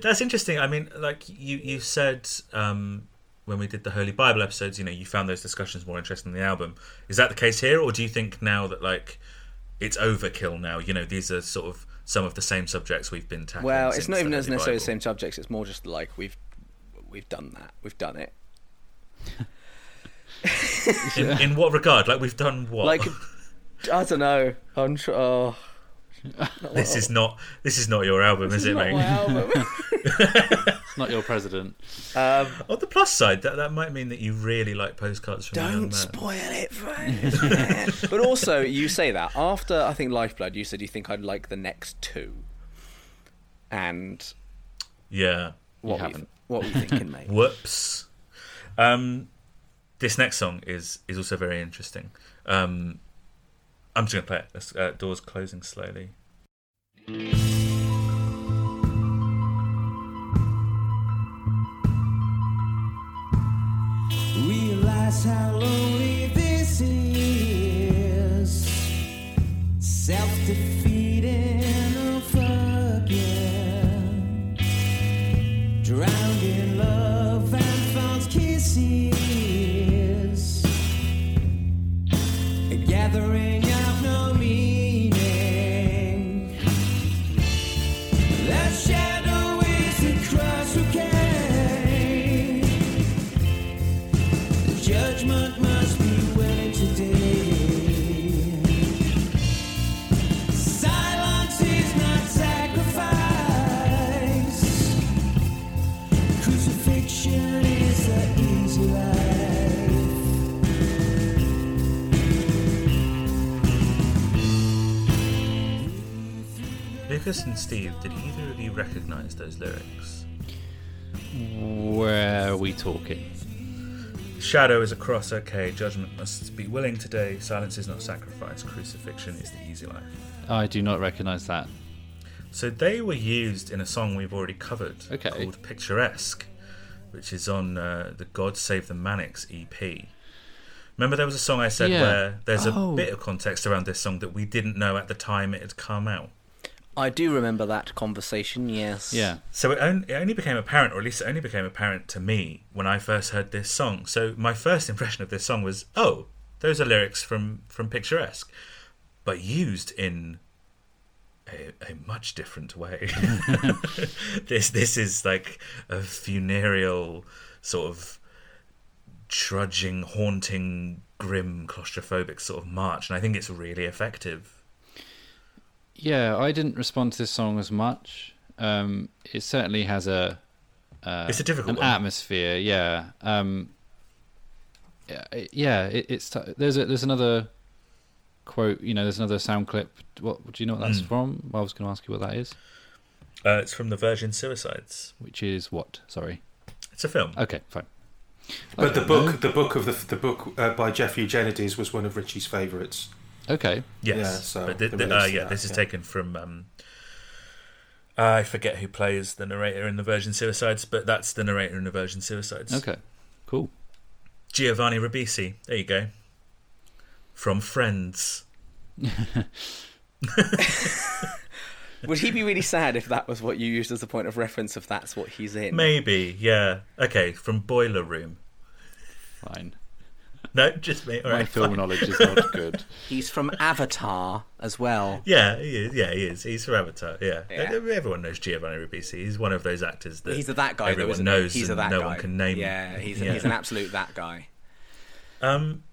That's interesting. I mean, like you, you said um, when we did the Holy Bible episodes, you know, you found those discussions more interesting than the album. Is that the case here, or do you think now that like it's overkill now? You know, these are sort of some of the same subjects we've been tackling. well, it's not even Holy necessarily the same subjects. It's more just like we've we've done that. We've done it. In, in what regard? Like we've done what? Like I don't know. I'm sure. Oh, this is not this is not your album, is it, not mate? my album. It's not your president. um, On the plus side, that that might mean that you really like postcards from a young don't man. spoil it for us. but also, you say that after I think Lifeblood, you said you think I'd like the next two. And Yeah. what were you, haven't. what were you thinking, mate? Whoops. Um, this next song is is also very interesting. Um, I'm just gonna play it. Let's, Uh, doors closing slowly. Realize how lonely this is. Self defeating forget. Drowned in love and found kisses. A gathering Lucas and Steve, did either of you recognise those lyrics? Where are we talking? Shadow is a cross, okay. Judgment must be willing today. Silence is not sacrifice. Crucifixion is the easy life. I do not recognise that. So they were used in a song we've already covered Okay. called Picturesque, which is on uh, the God Save the Manics EP. Remember, there was a song I said Yeah. where there's a Oh. bit of context around this song that we didn't know at the time it had come out. I do remember that conversation. Yes. Yeah. So it only, it only became apparent, or at least it only became apparent to me when I first heard this song. So my first impression of this song was, oh, those are lyrics from from Picturesque, but used in a, a much different way. this this is like a funereal sort of trudging, haunting, grim, claustrophobic sort of march, and I think it's really effective. Yeah, I didn't respond to this song as much. Um, it certainly has a uh, It's a difficult an one. atmosphere. Yeah, um, yeah, it- it's t- there's a, there's another quote. You know, there's another sound clip. What do you know what that's Mm. from? I was going to ask you what that is. Uh, it's from the Virgin Suicides. Which is what? Sorry. It's a film. Okay, fine. But the book, know. the book of the the book uh, by Jeff Eugenides was one of Richie's favourites. Okay. Yes, Yeah, so but th- the th- uh, yeah, that, this is yeah. taken from. Um, I forget who plays the narrator in the Virgin Suicides, but that's the narrator in the Virgin Suicides. Okay. Cool. Giovanni Ribisi. There you go. From Friends. Would he be really sad if that was what you used as a point of reference? If that's what he's in? Maybe, yeah. Okay, from Boiler Room. Fine. No, just me. All My right, film fine. knowledge is not good. He's from Avatar as well. Yeah, he is. Yeah, he is. He's from Avatar. Yeah. Yeah. everyone knows Giovanni Ribisi. He's one of those actors that He's a that guy. though, everyone isn't he? knows He's a and that no guy. one can name. Yeah, he's, Yeah. he's an absolute that guy. Um,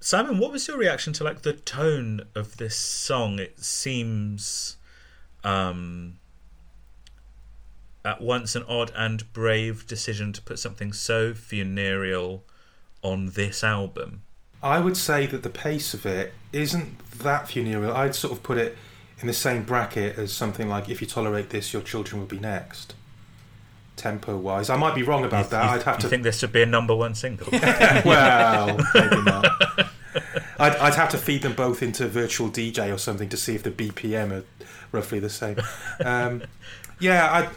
Simon, what was your reaction to like the tone of this song? It seems, um, at once an odd and brave decision to put something so funereal on this album. I would say that the pace of it isn't that funereal. I'd sort of put it in the same bracket as something like "If you tolerate this, your children will be next." Tempo wise, I might be wrong about that. you, I'd have you to think this should be a number one single? well, maybe not. I'd, I'd have to feed them both into virtual DJ or something to see if the BPM are roughly the same. Um, yeah,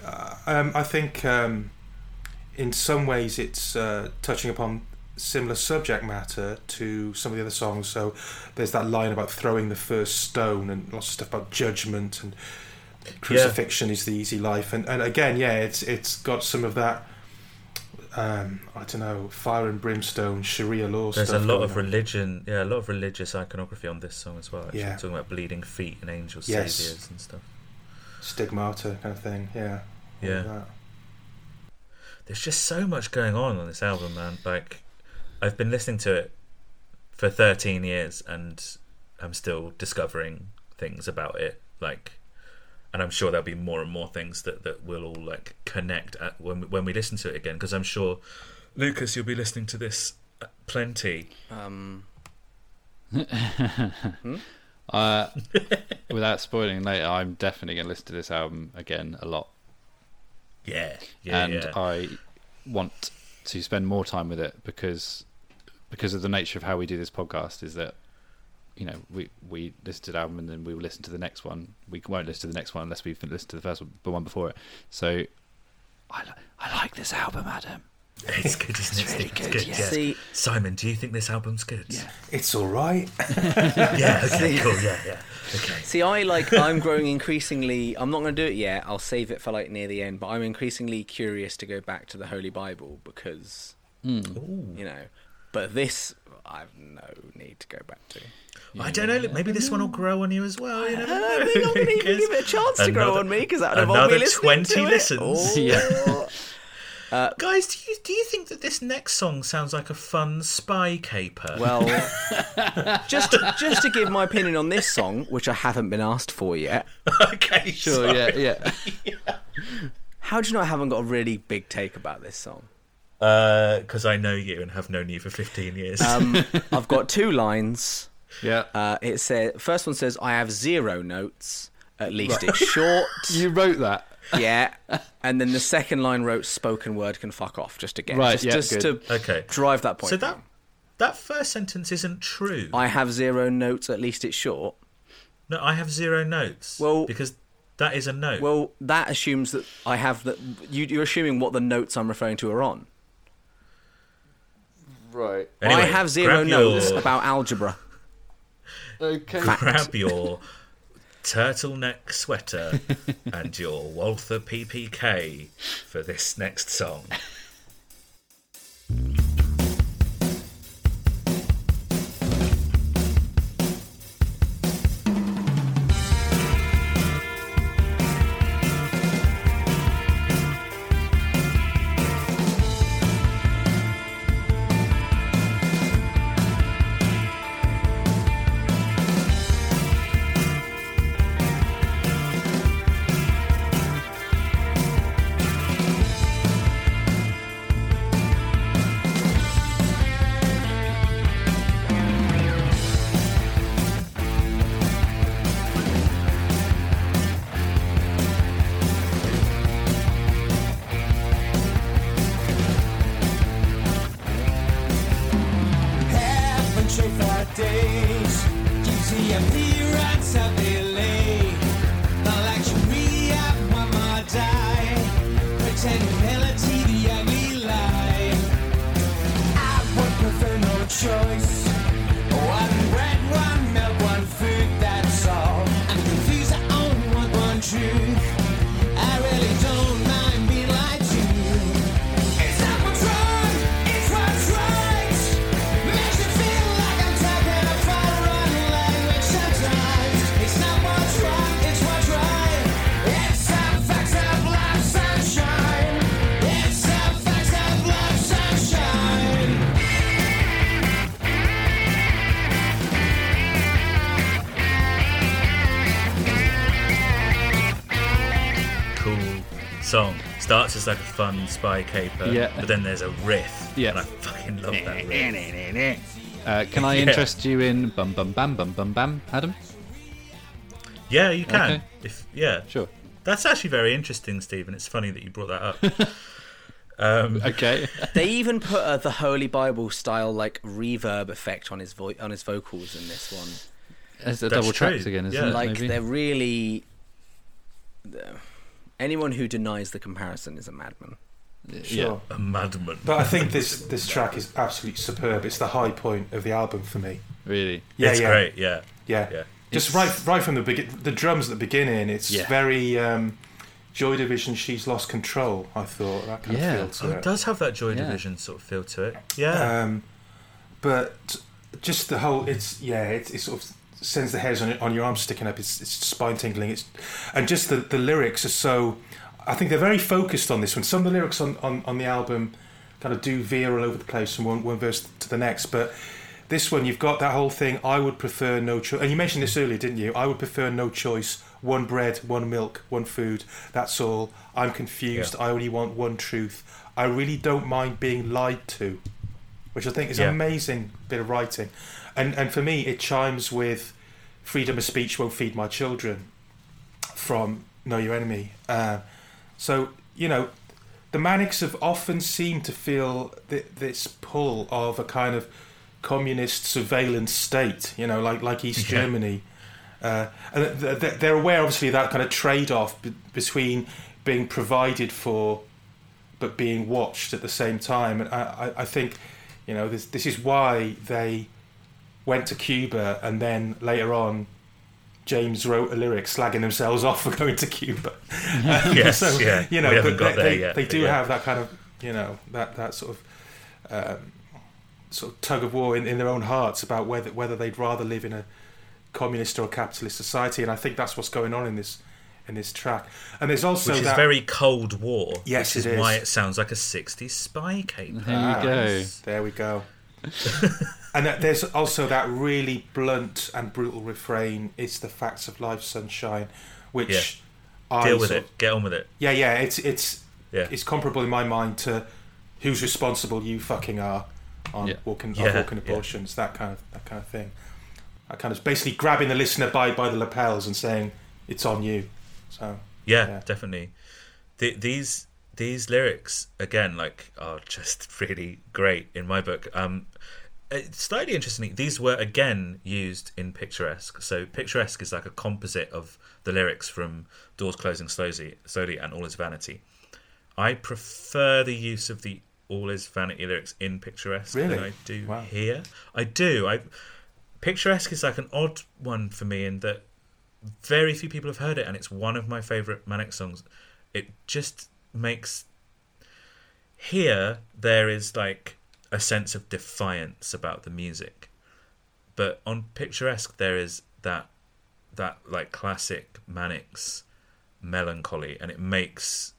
I, um, I think um, in some ways it's uh, touching upon similar subject matter to some of the other songs. So there's that line about throwing the first stone and lots of stuff about judgment and crucifixion is the easy life. And, and again, yeah, it's it's got some of that. Um, I don't know, fire and brimstone, Sharia law There's a lot of on. religion, yeah, a lot of religious iconography on this song as well. Actually, Yeah. talking about bleeding feet and angels, Yes. saviors and stuff. stigmata kind of thing. Yeah, Yeah. there's just so much going on on this album, man. Like, I've been listening to it for 13 years, and I'm still discovering things about it. Like, and I'm sure there'll be more and more things that that will all like connect at, when we, when we listen to it again. Because I'm sure, Lucas, you'll be listening to this uh, plenty. Um, Uh, without spoiling later, I'm definitely going to listen to this album again a lot, Yeah, yeah, and yeah. I want to spend more time with it because because of the nature of how we do this podcast is that you know we we listen to the album and then we will listen to the next one. We won't listen to the next one unless we've listened to the first one, the one before it. So I I like this album, Adam. it's good, isn't it? really Steve? good, It's yeah. yeah. See- Simon, do you think this album's good? Yeah. It's all right. yeah. Okay, cool. Yeah, yeah. Okay. See, I like. I'm growing increasingly. I'm not going to do it yet. I'll save it for like near the end. But I'm increasingly curious to go back to the Holy Bible because Ooh. you know. But this, I've no need to go back to. I don't know. Look, maybe this one will grow on you as well. You never I know. don't think I'm going to even give it a chance to grow on me because that would involve me another listening 20 to it. listens. Oh. Yeah. Guys, do you do you think that this next song sounds like a fun spy caper? Well, just to, just to give my opinion on this song, which I haven't been asked for yet. okay, Sure, sorry. yeah, yeah. How do you know I haven't got a really big take about this song? Because Uh, I know you and have known you for 15 years. Um, I've got two lines. Yeah. Uh, it says first one says I have zero notes. At least it's short. You wrote that. Yeah. And then the second line wrote spoken word can fuck off just again. Right, Just, yeah, just good. to okay. drive that point. So that home. that first sentence isn't true. I have zero notes. At least it's short. no, I have zero notes. Well- because That is a note. Well, that assumes that I have that. You, you're assuming what the notes I'm referring to are on. Right. Anyway, I have zero notes your- about algebra. Okay. grab your turtleneck sweater and your Walther PPK for this next song. Fun spy caper, Yeah. but then there's a riff. Yeah. And I fucking love that riff. Uh, can I Yeah. interest you in bum bum bam bum bum bam, Adam? Yeah, you can. Okay. If yeah. Sure. That's actually very interesting, Stephen. It's funny that you brought that up. um, Okay. They even put uh, the Holy Bible style like reverb effect on his vo- on his vocals in this one. It's a That's double tracks again, isn't yeah. it? Like maybe? they're really. the- Anyone who denies the comparison is a madman. Sure. a madman. But I think this this track is absolutely superb. It's the high point of the album for me. Really. Yeah, it's yeah, great. Yeah. yeah. Yeah. Just It's- right right from the begin, the drums at the beginning. It's Yeah. very um, Joy Division. She's lost control. I thought that kind Yeah. of feel Oh, to it does have that Joy Yeah. Division sort of feel to it. Yeah. Um, but just the whole it's yeah it's, it sort of sends the hairs on, your- on your arms sticking up it's, it's spine tingling it's and just the, the lyrics are so I think they're very focused on this one some of the lyrics on, on, on the album kind of do veer all over the place from one, one verse to the next but this one you've got that whole thing I would prefer no choice and you mentioned this earlier didn't you I would prefer no choice one bread one milk one food that's all I'm confused Yeah. I only want one truth I really don't mind being lied to which I think is Yeah. an amazing bit of writing. And and for me, it chimes with "Freedom of speech won't feed my children" from "Know Your Enemy." Uh, so you know, the Manics have often seemed to feel th- this pull of a kind of communist surveillance state. You know, like like East Yeah. Germany. Uh, and th- th- they're aware, obviously, of that kind of trade-off b- between being provided for but being watched at the same time. And I, I, I think, you know, this this is why they went to Cuba and then later on, James wrote a lyric slagging themselves off for going to Cuba. Yes, so, yeah. You know, We haven't but got they, there they, yet, they but do yeah. have that kind of, you know, that that sort of. Um, Sort of tug of war in, in their own hearts about whether whether they'd rather live in a communist or a capitalist society, and I think that's what's going on in this in this track. And there's also which is that very Cold War. Yes, which is, it is. why it sounds like a 60s spy caper. There you Ah, go. There we go. and that, there's also that really blunt and brutal refrain. It's the facts of life, sunshine, which I Deal with sort it. Get on with it. Yeah, yeah. It's it's Yeah. it's comparable in my mind to who's responsible you fucking are on Yeah. walking Yeah, on walking yeah. abortions. That kind of that kind of thing. I kind of basically grabbing the listener by by the lapels and saying it's on you. So Yeah, Yeah. definitely. The, these these lyrics again, like, are just really great in my book. Um, it's slightly interestingly, these were again used in picturesque. So picturesque is like a composite of the lyrics from Doors Closing Slowly, slowly and All Is Vanity. I prefer the use of the All Is Vanity lyrics in picturesque Really? than I do Wow. here. I do. I picturesque is like an odd one for me in that very few people have heard it, and it's one of my favorite Manic songs. It just makes here there is like a sense of defiance about the music, but on picturesque there is that that like classic Manics melancholy, and it makes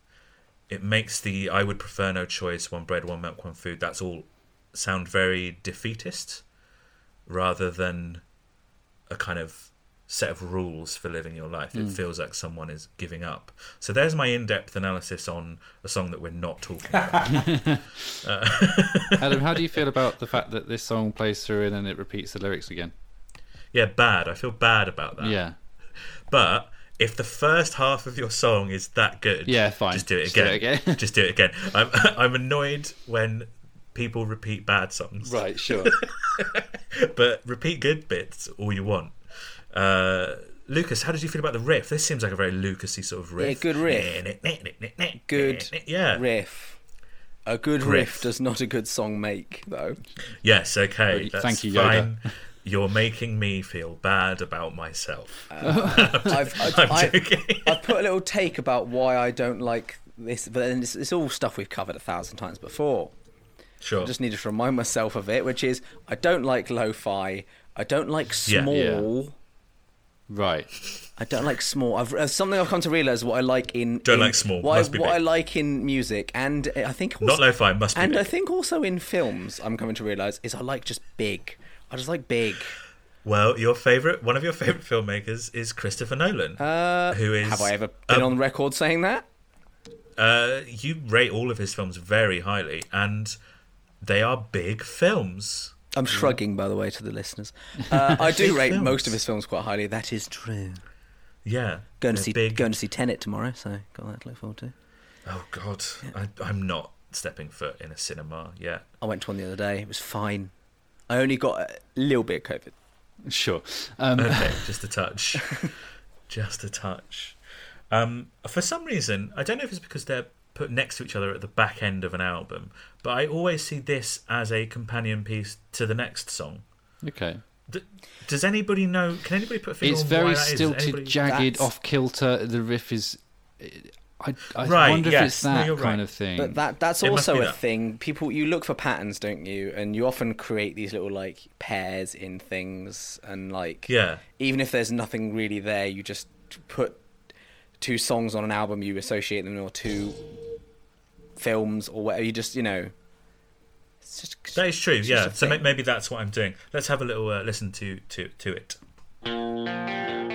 it makes the I would prefer no choice, one bread, one milk, one food. That's all sound very defeatist, rather than a kind of set of rules for living your life. It hmm. feels like someone is giving up. So there's my in-depth analysis on a song that we're not talking about. Uh, Adam, how do you feel about the fact that this song plays through and then it repeats the lyrics again? yeah, bad. I feel bad about that. Yeah. But if the first half of your song is that good, Yeah, fine. Just do it Just do again. it again. just do it again. I'm I'm annoyed when people repeat bad songs. Right, sure. but repeat good bits all you want. Uh, Lucas, how did you feel about the riff? This seems like a very Lucasy sort of riff. good riff. Good Yeah. riff. A good Riff. riff does not a good song make, though. Yes. Okay. Thank you, Yoda. fine. You're making me feel bad about myself. I've, I've, I'm I've, joking. I've put a little take about why I don't like this, but then it's, it's all stuff we've covered a thousand times before. Sure. I just needed to remind myself of it, which is I don't like lo-fi. I don't like Yeah. small. Yeah. Right. I don't like small. I've uh, something I've come to realize what I like in Don't in- like small, What, must I, be what big. I like in music, and I think also, Not lo-fi. Must be. and big. I think also in films, I'm coming to realize is I like just big. I just like big. Well, your favorite, one of your favorite filmmakers is Christopher Nolan, Uh, who is. have I ever been um, on record saying that? Uh, you rate all of his films very highly, and they are big films. I'm shrugging, by the way, to the listeners. Uh, I do rate films. most of his films quite highly. That is true. Yeah, Going to see big. going to see Tenet tomorrow, so got that to look forward to. Oh God, I, I'm not stepping foot in a cinema yet. I went to one the other day. It was fine. I only got a little bit of COVID. Sure. Um, Okay, just a touch, just a touch. Um, for some reason, I don't know if it's because they're put next to each other at the back end of an album, but I always see this as a companion piece to the next song. okay. D- does anybody know? Can anybody put a finger It's on why very that is? Does stilted, anybody- jagged, off kilter. The riff is. I, I Right, wonder if it's that you're kind right. of thing. But that that's It also a that. thing. People you look for patterns, don't you? And you often create these little like pairs in things, and like Yeah, even if there's nothing really there, you just put two songs on an album, you associate them, or two films, or whatever. You just you know. It's just that is true. Yeah, so maybe that's what I'm doing. Let's have a little uh, listen to to to it.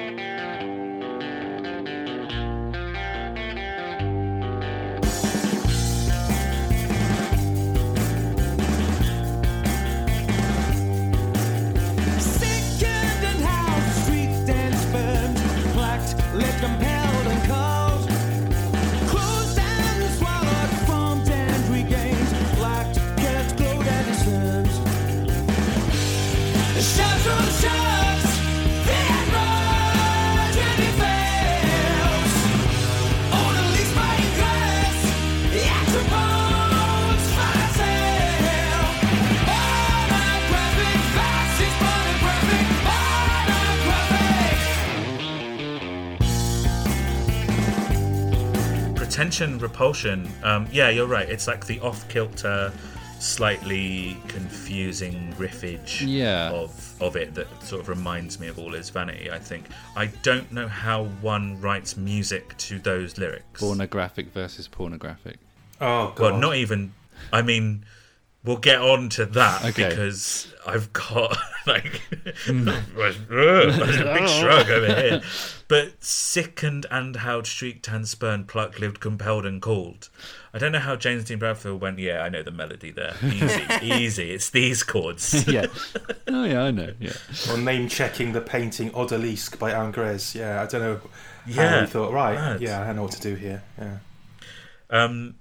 Pornographic. Pretension, repulsion. Um, yeah, you're right. It's like the off kilter, slightly confusing riffage Yeah. of of it that sort of reminds me of All Is Vanity. I think I don't know how one writes music to those lyrics. pornographic versus pornographic. Oh god. well, not even. I mean, we'll get on to that Okay. because I've got like a big shrug over here. But sickened and howled, shrieked and spurned, plucked, lived, compelled and called. I don't know how James Dean Bradfield went. Yeah, I know the melody there. Easy, easy. It's these chords. yeah. Oh yeah, I know. Yeah. Or name checking the painting Odalisque by Ingres. Yeah, I don't know Yeah, he thought, right, mad. yeah, I don't know what to do here. Yeah. Um,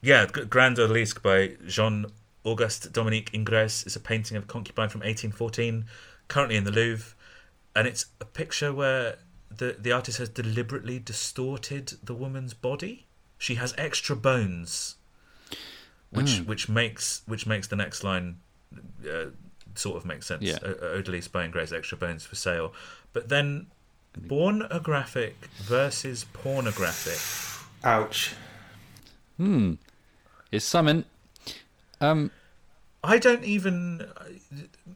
yeah, Grand Odalisque by Jean Auguste Dominique Ingres is a painting of a concubine from 1814, currently in the Louvre, and it's a picture where the the artist has deliberately distorted the woman's body. She has extra bones, which which makes which makes the next line uh, sort of makes sense. Yeah. O- Odalisque by Ingres, extra bones for sale, but then pornographic versus pornographic. Ouch. Hmm. It's summon. Um, I don't even.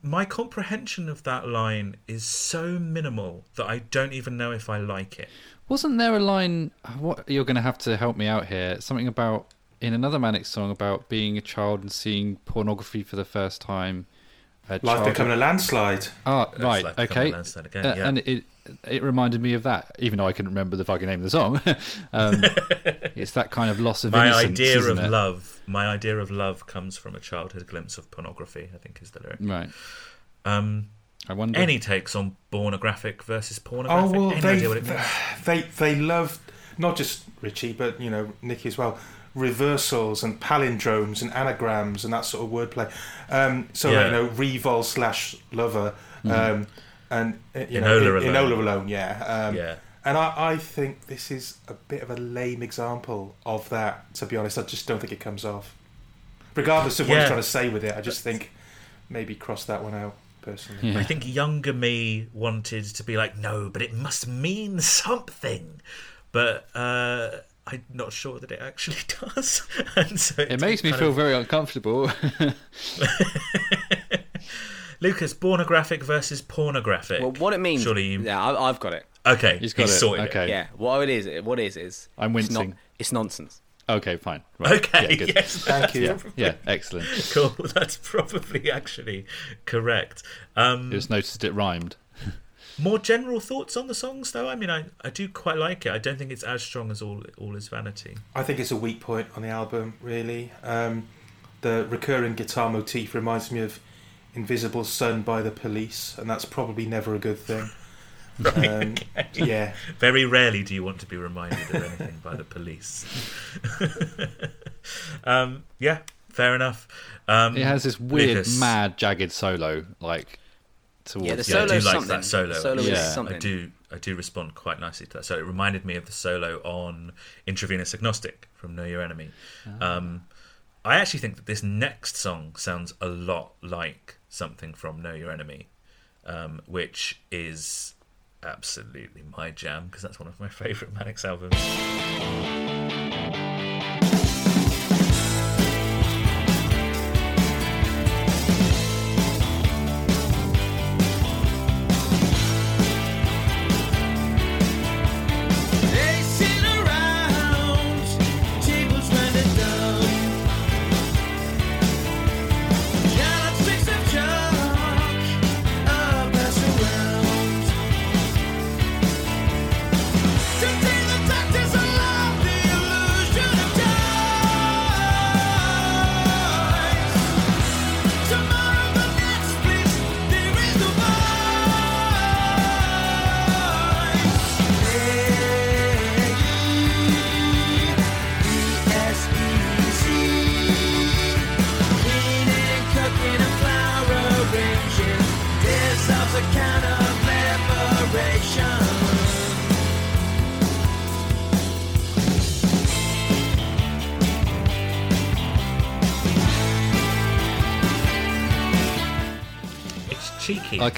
My comprehension of that line is so minimal that I don't even know if I like it. wasn't there a line? What you're going to have to help me out here. Something about in another Manic song about being a child and seeing pornography for the first time. A Life child- becoming a landslide. Ah, It's right. like okay. a landslide again, Uh, yeah. And it it reminded me of that, even though I couldn't remember the fucking name of the song. um, it's that kind of loss of My innocence. idea isn't of it? love, my idea of love comes from a childhood glimpse of pornography. I think is the lyric. Right. Um, I wonder. any takes on pornographic versus pornographic. Oh pornographic? well, any they, idea what it means? they they loved not just Richie, but you know Nicky as well. Reversals and palindromes and anagrams and that sort of wordplay. Um, so Yeah. you know, revol slash lover, um, and uh, you Enola know, Alone. Enola alone, yeah. Um, yeah, And I, I think this is a bit of a lame example of that. To be honest, I just don't think it comes off. Regardless of what Yeah. he's trying to say with it, I just think maybe cross that one out personally. Yeah. I think younger me wanted to be like, no, but it must mean something. But uh, I'm not sure that it actually does. and so it makes me feel of- very uncomfortable. Lucas, pornographic versus pornographic. Well, what it means. Surely you. Yeah, I, I've got it. Okay, He's got it. sorted Okay. Yeah, what it is, what it is, is I'm it's, not, wincing. it's nonsense. okay, fine. Right. Okay, Yeah, good. yes, Thank you. that's Yeah, excellent. cool. That's probably actually correct. Um, It was noticed it rhymed. More general thoughts on the songs, though. I mean, I, I do quite like it. I don't think it's as strong as all all is vanity. I think it's a weak point on the album, really. Um, the recurring guitar motif reminds me of Invisible Sun by the Police, and that's probably never a good thing. Um, yeah, Very rarely do you want to be reminded of anything by the police. um, yeah, fair enough. Um, It has this weird, Lucas. mad, jagged solo, like towards Yeah, the the Yeah, I do like something. that solo. The solo is Yeah, something. I do. I do respond quite nicely to that. So it reminded me of the solo on Intravenous Agnostic from Know Your Enemy. Um, I actually think that this next song sounds a lot like something from Know Your Enemy, um, which is absolutely my jam because that's one of my favourite Manics albums.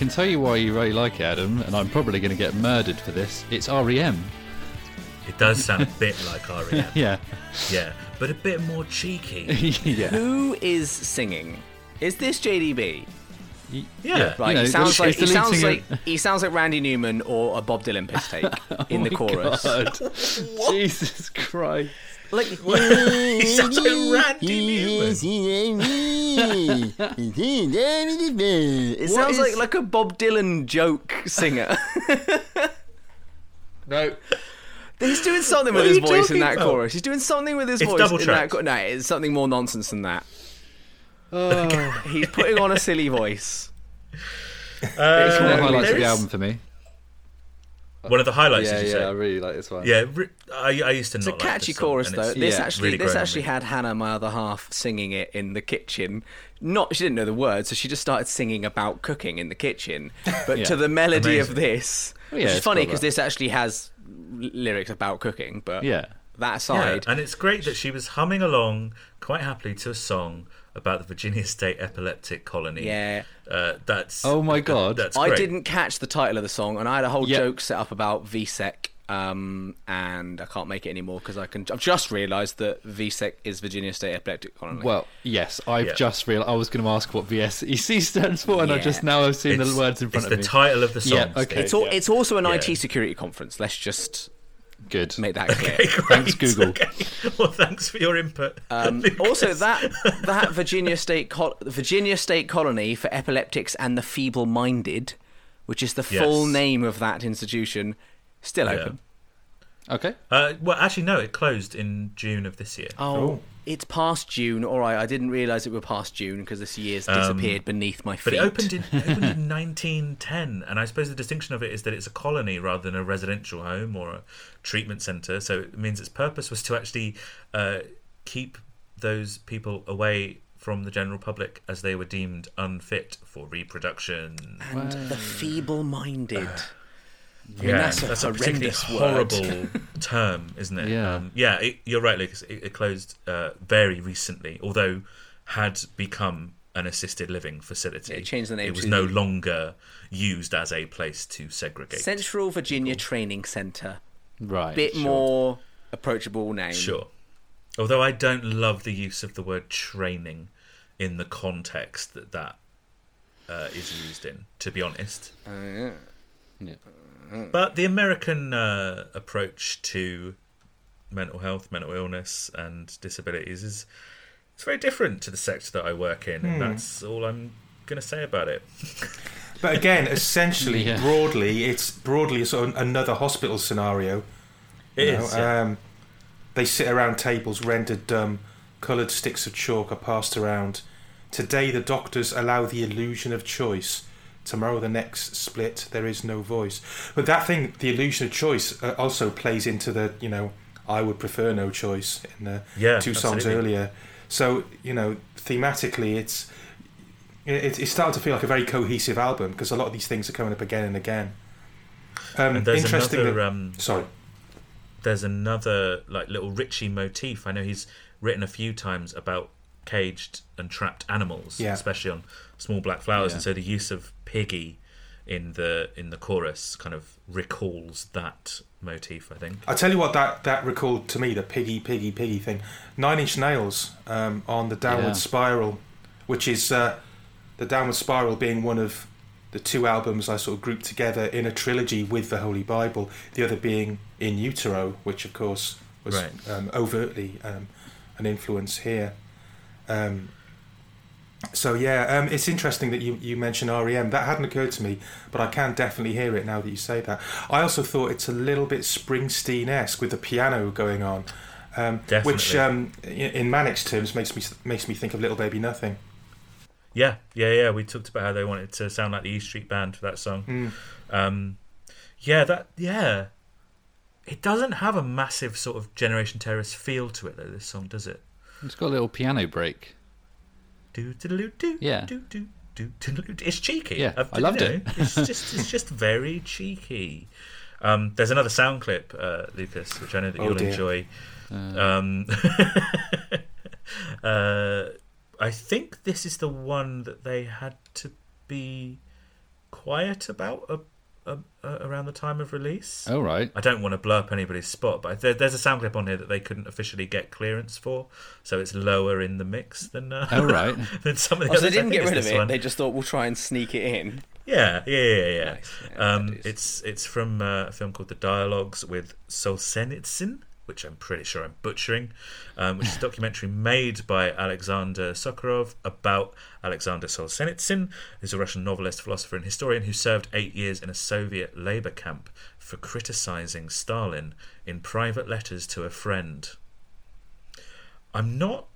Can tell you why you really like it, Adam, and I'm probably going to get murdered for this. It's E REM. It does sound a bit like REM, Yeah. yeah, but a bit more cheeky. yeah. Who is singing? Is this JDB? Yeah. Right, You know, he sounds like the he sounds like he sounds like Randy Newman or a Bob Dylan piss take in the Oh chorus. Jesus Christ. Like he sounds like Randy it sounds like like a Bob Dylan joke singer. No, He's doing something with his voice in that about? chorus. He's doing something with his It's voice double in that chorus. No, it's something more nonsense than that. Oh, He's putting on a silly voice. It's one of the Uh, highlights of the album for me. One of the highlights. yeah, did you yeah, say? I really like this one. Yeah, re- I, I used to know. It's not a like catchy this chorus and though. This Yeah. actually, really this actually had Hannah, my other half, singing it in the kitchen. Not, she didn't know the words, so she just started singing about cooking in the kitchen. But Yeah. to the melody of this, Well, yeah, which is it's funny because this actually has lyrics about cooking. But Yeah. that Yeah, aside, and it's great that she was humming along quite happily to a song about the Virginia State Epileptic Colony. Yeah. uh, that's Oh my God. that's I didn't catch the title of the song, and I had a whole Yeah. joke set up about VSEC. Um, and I can't make it anymore because I can. I've just realised that VSEC is Virginia State Epileptic Colony. Well, yes, I've Yeah. just realized. I was going to ask what VSEC stands for, and I just now I've seen It's, the words in front it's of the me. title of the song. Yeah, okay. it's all, yeah. it's also an Yeah. IT security conference. Let's just Good. make that clear. Okay, great. Thanks, Google. Okay. Well, thanks for your input. Um, also, that that Virginia State Col- Virginia State Colony for Epileptics and the Feeble-Minded, which is the full name of that institution, still Yeah. open. Okay. Uh, well, actually, no. It closed in June of this year. Oh, Oh. It's past June. All right, I didn't realise it were past June because this year's disappeared beneath my feet. Um, But it opened in, it opened in 1910, and I suppose the distinction of it is that it's a colony rather than a residential home or a treatment centre. So it means its purpose was to actually uh, keep those people away from the general public as they were deemed unfit for reproduction. and the Feeble-Minded. I mean, yeah, that's a particularly horrendous word. horrible term, isn't it? Yeah. um, yeah. It, you're right, Lucas. It, it closed uh, very recently, although had become an assisted living facility. Yeah, it changed the name It was to no the- longer used as a place to segregate. Central Virginia Training Centre. Right. Bit sure. more approachable name. Sure. Although I don't love the use of the word training in the context that that uh, is used in, to be honest. Uh, yeah. Yeah. But the American uh, approach to mental health, mental illness, and disabilities is it's very different to the sector that I work in, and that's all I'm going to say about it. But again, essentially, Yeah. broadly, it's broadly sort of another hospital scenario. It you know, is, yeah. Um, they sit around tables rendered dumb, coloured sticks of chalk are passed around. Today, the doctors allow the illusion of choice. Tomorrow, the next split, there is no voice. But that thing, the illusion of choice, uh, also plays into the, you know, I would prefer no choice in the Yeah, two songs absolutely. earlier. So, you know, thematically, it's it, it's starting to feel like a very cohesive album because a lot of these things are coming up again and again. Um, And there's interesting another that, um, sorry. there's another like little Richie motif. I know he's written a few times about caged and trapped animals, Yeah. especially on Small Black Flowers, Yeah. and so the use of Piggy in the in the chorus kind of recalls that motif. I think. I tell you what, that that recalled to me the piggy, piggy, piggy thing. Nine Inch Nails um, on the Downward Yeah. Spiral, which is uh, the Downward Spiral being one of the two albums I sort of grouped together in a trilogy with the Holy Bible. The other being In Utero, which of course was Right. um, overtly um, an influence here. Um, so yeah, um, it's interesting that you, you mentioned REM. That hadn't occurred to me, but I can definitely hear it now that you say that. I also thought it's a little bit Springsteen-esque with the piano going on, um, which um, in, in Manic's terms makes me makes me think of Little Baby Nothing. Yeah, yeah, yeah. We talked about how they wanted to sound like the E Street Band for that song. Mm. Um, yeah, that yeah. It doesn't have a massive sort of Generation Terrorist feel to it though. This song does it? It's got a little piano break. Do do do do Yeah. It's cheeky. Yeah, I've- I loved you know, it. It's just it's just very cheeky. Um, there's another sound clip, uh, Lucas, which I know that Oh, you'll dear. enjoy. Uh, Um, uh, I think this is the one that they had to be quiet about uh, uh, uh, around the time of release. oh right. I don't want to blow up anybody's spot, but there, there's a sound clip on here that they couldn't officially get clearance for, so it's lower in the mix than uh, Oh right. than some of the Oh, so they didn't get rid of this it. one. They just thought we'll try and sneak it in. Yeah, yeah, yeah, yeah. Nice. Yeah, um, it's it's from uh, a film called The Dialogues with Solzhenitsyn, which I'm pretty sure I'm butchering, um, which is a documentary made by Alexander Sokurov about Alexander Solzhenitsyn, who's a Russian novelist, philosopher, and historian who served eight years in a Soviet labor camp for criticizing Stalin in private letters to a friend. I'm not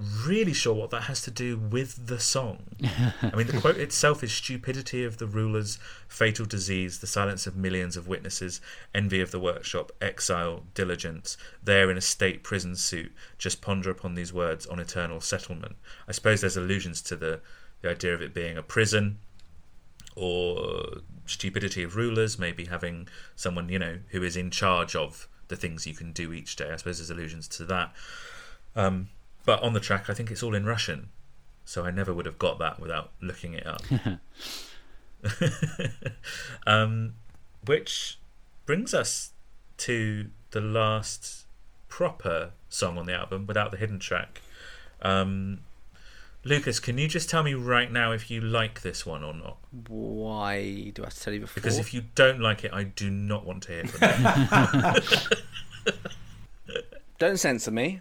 really sure what that has to do with the song. I mean, the quote itself is stupidity of the rulers, fatal disease, the silence of millions of witnesses, envy of the workshop, exile, diligence. There in a state prison suit, just ponder upon these words on eternal settlement. I suppose there's allusions to the, the idea of it being a prison or stupidity of rulers, maybe having someone, you know, who is in charge of the things you can do each day. I suppose there's allusions to that. Um, but on the track, I think it's all in Russian, so I never would have got that without looking it up. um, which brings us to the last proper song on the album without the hidden track. Um, Lucas, can you just tell me right now if you like this one or not? Why do I have to tell you before? Because if you don't like it, I do not want to hear from you. don't censor me.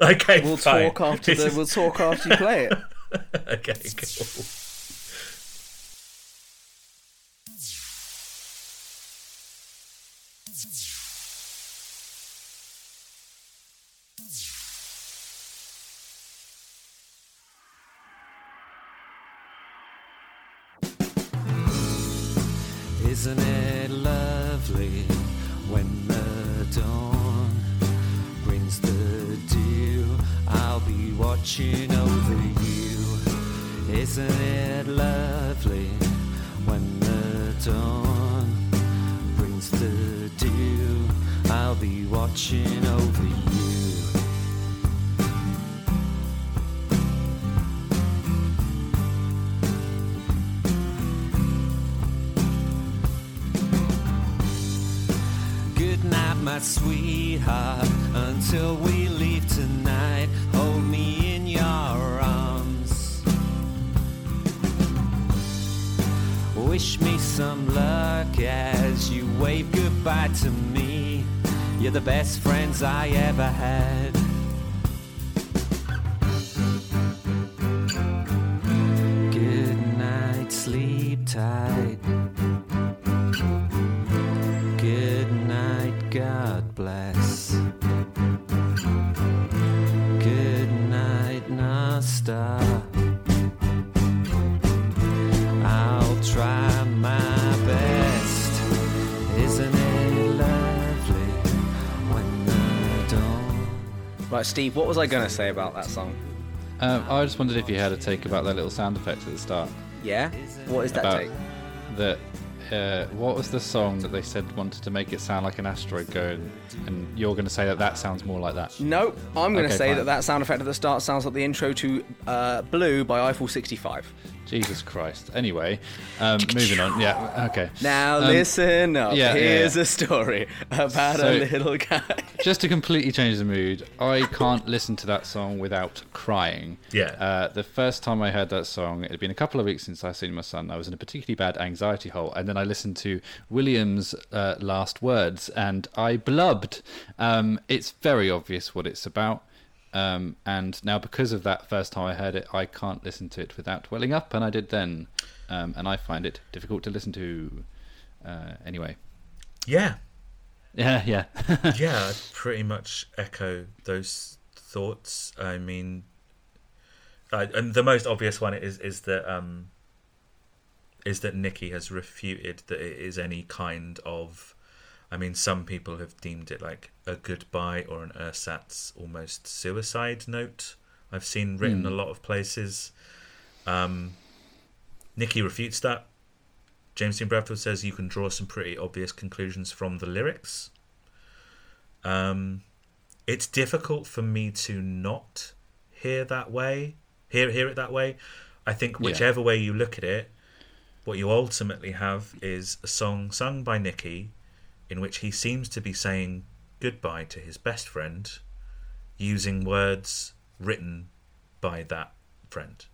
Okay, We'll fine. talk after the. We'll talk after you play it. okay, cool. Watching Steve. What was I going to say about that song? Um, I just wondered if you had a take about that little sound effect at the start. Yeah. What is that About- take? That uh, what was the song that they said wanted to make it sound like an asteroid going? And you're going to say that that sounds more like that. No, I'm going to Okay, say fine. that that sound effect at the start sounds like the intro to uh, "Blue" by Eiffel 65. Jesus Christ. Anyway, um, moving on. Yeah. Okay. Now Um, listen up. yeah, yeah, Here's yeah. a story about So- a little guy. just to completely change the mood, I can't listen to that song without crying. Yeah. Uh, the first time I heard that song, it had been a couple of weeks since I seen my son. I was in a particularly bad anxiety hole, and then I listened to William's uh, last words, and I blubbed. Um, it's very obvious what it's about. Um, and now, because of that first time I heard it, I can't listen to it without welling up, and I did then. Um, and I find it difficult to listen to. Uh, anyway, Yeah, yeah, yeah. yeah, I pretty much echo those thoughts. I mean, uh, and the most obvious one is is that um, is that Nicky has refuted that it is any kind of. I mean, some people have deemed it like a goodbye or an ersatz, almost suicide note. I've seen written a lot of places. Um, Nicky refutes that. James Dean Bradfield says you can draw some pretty obvious conclusions from the lyrics. Um, it's difficult for me to not hear that way, hear hear it that way. I think Yeah. whichever way you look at it, what you ultimately have is a song sung by Nicky, in which he seems to be saying goodbye to his best friend, using words written by that friend,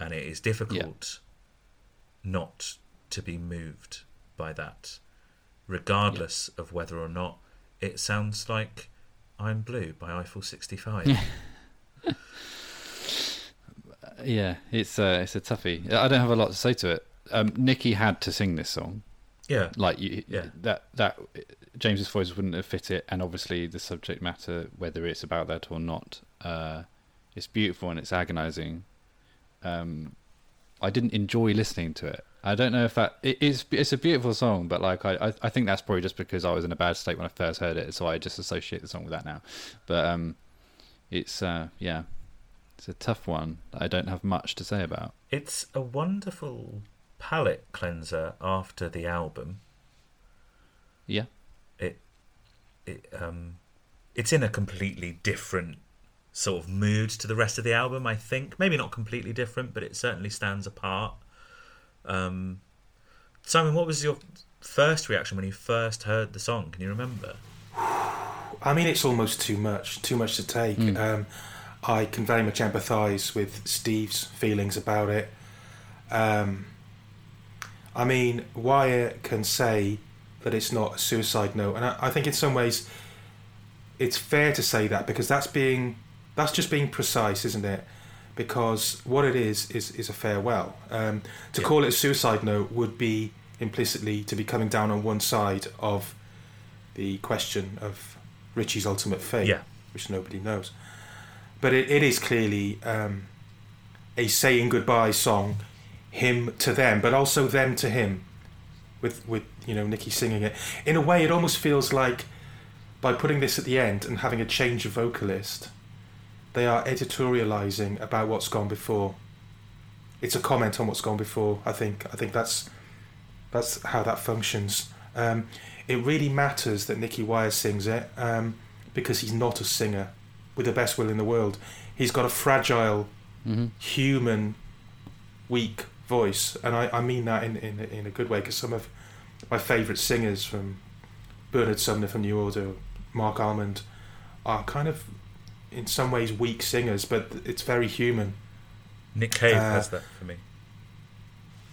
and it is difficult not to be moved by that, regardless of whether or not it sounds like I'm Blue by Eiffel 65. Yeah, it's a it's a toughie. I don't have a lot to say to it. Um, Nicky had to sing this song. Yeah. Like you, Yeah. that that James's voice wouldn't have fit it, and obviously the subject matter, whether it's about that or not, uh, It's beautiful and it's agonizing. Um, I didn't enjoy listening to it. I don't know if that it is. It's a beautiful song, but like I, I, think that's probably just because I was in a bad state when I first heard it, so I just associate the song with that now. But um, it's uh, yeah, it's a tough one. that I don't have much to say about. It's a wonderful palate cleanser after the album. Yeah, It, it, um, it's in a completely different sort of mood to the rest of the album. I think maybe not completely different, but it certainly stands apart. Um, Simon, what was your first reaction when you first heard the song? Can you remember? I mean, it's almost too much, too much to take. Um, I can very much empathise with Steve's feelings about it. Um, I mean, Wire can say that it's not a suicide note, and I, I think in some ways it's fair to say that because that's being that's just being precise, isn't it? Because what it is is is a farewell. Um, to Yeah. call it a suicide note would be implicitly to be coming down on one side of the question of Richie's ultimate fate, Yeah. which nobody knows. But it, it is clearly um, a saying goodbye song, him to them, but also them to him, with with you know Nicky singing it. In a way, it almost feels like by putting this at the end and having a change of vocalist, they are editorializing about what's gone before. It's a comment on what's gone before. I think. I think that's that's how that functions. Um, it really matters that Nicky Wire sings it um, because he's not a singer with the best will in the world. He's got a fragile, hmm human, weak voice, and I, I mean that in, in, in a good way because some of my favourite singers, from Bernard Sumner from New Order, Marc Almond, are kind of in some ways weak singers, but it's very human. Nick Cave Uh, has that for me.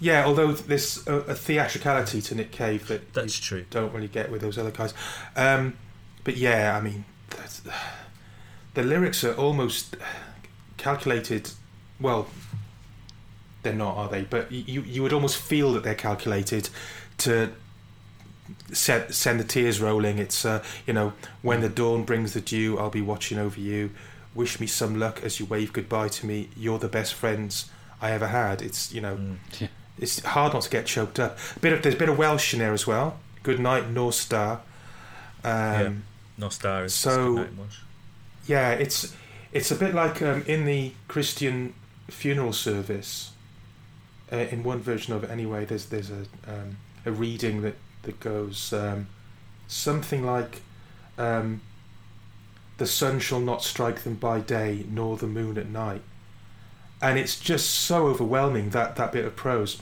Yeah, although there's a, a theatricality to Nick Cave that That's true. don't really get with those other guys. Um, but yeah, I mean, the lyrics are almost calculated. Well, they're not, are they? But you you would almost feel that they're calculated to set, send the tears rolling. It's uh, you know when the dawn brings the dew, I'll be watching over you. Wish me some luck as you wave goodbye to me. You're the best friends I ever had. It's you know Mm. Yeah. it's hard not to get choked up. A bit of there's a bit of Welsh in there as well. Good night, nos da. Um, Nos da is so- night, yeah, it's it's a bit like um, in the Christian funeral service. Uh, in one version of it, anyway, there's there's a um, a reading that that goes um, something like, um, "The sun shall not strike them by day, nor the moon at night," and it's just so overwhelming that that bit of prose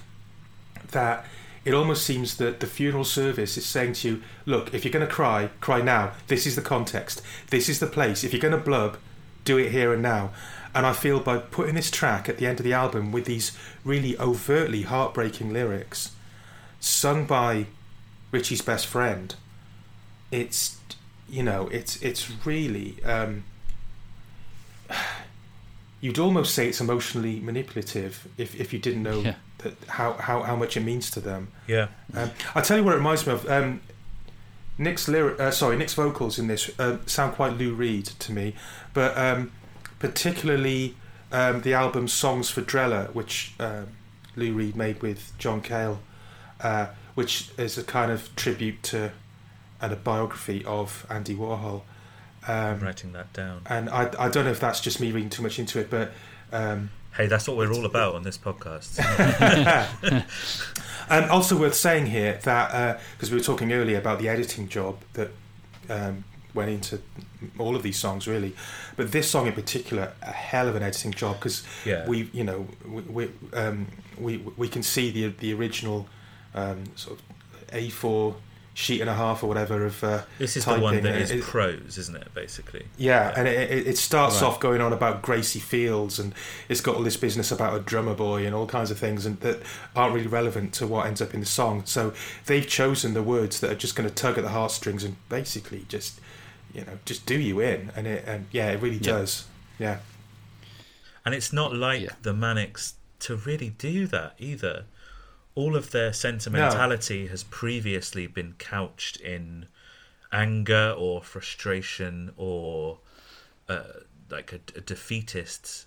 that it almost seems that the funeral service is saying to you, look, if you're going to cry, cry now. This is the context. This is the place. If you're going to blub, do it here and now. And I feel by putting this track at the end of the album with these really overtly heartbreaking lyrics, sung by Richie's best friend, it's you know it's it's really um, you'd almost say it's emotionally manipulative if, if you didn't know Yeah. that how, how, how much it means to them. Yeah. Um, I'll tell you what it reminds me of. Um, Nick's lyric, uh, sorry, Nick's vocals in this uh, sound quite Lou Reed to me, but um, particularly um, the album "Songs for Drella," which um, Lou Reed made with John Cale, uh, which is a kind of tribute to and a biography of Andy Warhol. I'm Um, writing that down. and I, I don't know if that's just me reading too much into it, but um, Hey, that's what we're all about on this podcast. And also worth saying here that because we were talking earlier about the editing job that um, went into all of these songs really, but this song in particular, a hell of an editing job because yeah. we you know we we, um, we we can see the the original um, sort of A4 sheet and a half or whatever of uh, this is the one typing, that is it- prose, isn't it? Basically. Yeah, and it, it, it starts Right. off going on about Gracie Fields, and it's got all this business about a drummer boy and all kinds of things, and that aren't really relevant to what ends up in the song. So they've chosen the words that are just going to tug at the heartstrings and basically just, you know, just do you in, and it, and yeah, it really Yeah. does. Yeah, And it's not like Yeah. the Manics to really do that either. All of their sentimentality has previously been couched in anger or frustration or uh, like a, a defeatist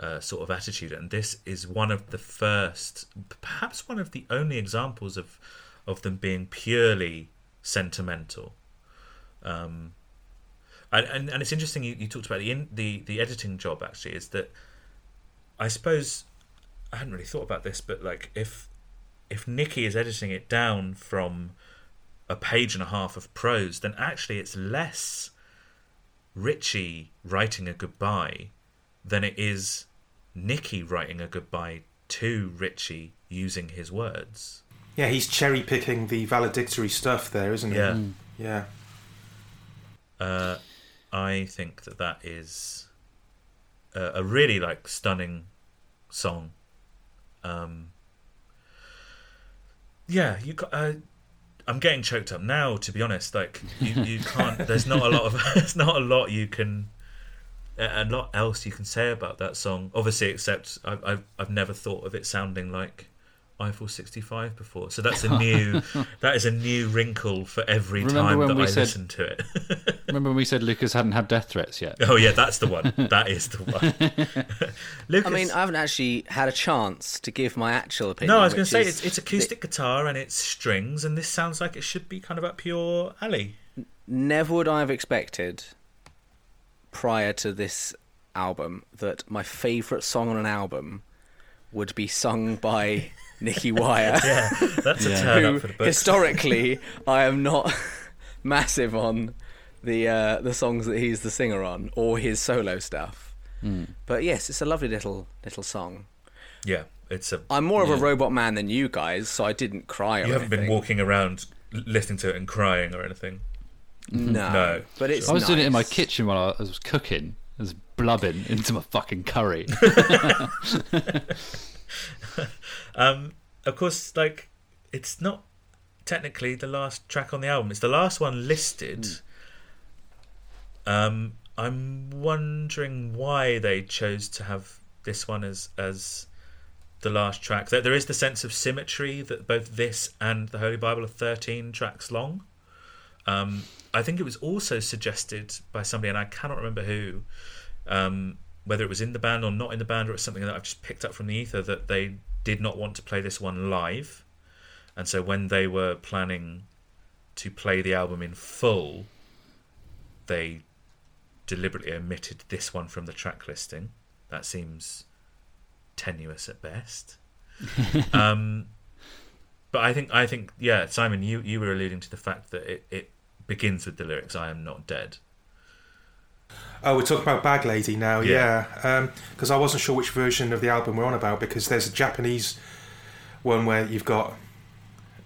uh, sort of attitude, and this is one of the first, perhaps one of the only examples of of them being purely sentimental. Um, and, and and it's interesting you, you talked about the in, the the editing job actually is that I suppose I hadn't really thought about this, but like if if Nicky is editing it down from a page and a half of prose, then actually it's less Richie writing a goodbye than it is Nicky writing a goodbye to Richie using his words. Yeah, he's cherry picking the valedictory stuff there, isn't he? Yeah. Yeah. Uh, I think that that is a, a really like stunning song. Um, yeah, you. Uh, I'm getting choked up now. To be honest, like you, you can't. There's not a lot of. there's not a lot you can. A a lot else you can say about that song. Obviously, except I've I've, I've never thought of it sounding like Eiffel 65 before. So that's a new. that is a new wrinkle for every Remember time that I said- listen to it. Remember when we said Lucas hadn't had death threats yet? Oh yeah, that's the one. That is the one. Lucas, I mean, I haven't actually had a chance to give my actual opinion. no, I was going to say it's, it's acoustic guitar and it's strings, and this sounds like it should be kind of up your alley. Never would I have expected prior to this album that my favourite song on an album would be sung by Nicky Wire, Yeah, that's a Yeah. turn who up for the books. historically I am not massive on the uh, the songs that he's the singer on or his solo stuff. Hmm. But yes, it's a lovely little little song. yeah, it's a. I'm more of a robot man than you guys, so I didn't cry. Or You haven't been walking around listening to it and crying or anything. No, No, but it's. I was doing it in my kitchen while I was cooking. I was blubbing into my fucking curry. Um, of course, like it's not technically the last track on the album. It's the last one listed. Um, I'm wondering why they chose to have this one as as the last track. There, there is the sense of symmetry that both this and the Holy Bible are 13 tracks long. Um, I think it was also suggested by somebody, and I cannot remember who, um, whether it was in the band or not in the band, or it's something that I've just picked up from the ether, that they did not want to play this one live. And so when they were planning to play the album in full, they deliberately omitted this one from the track listing. That seems tenuous at best. um, but I think I think yeah, Simon, you, you were alluding to the fact that it, it begins with the lyrics "I am not dead." Oh, we're talking about Bag Lady now, Yeah. yeah. Because I wasn't sure which version of the album we're on about because there's a Japanese one where you've got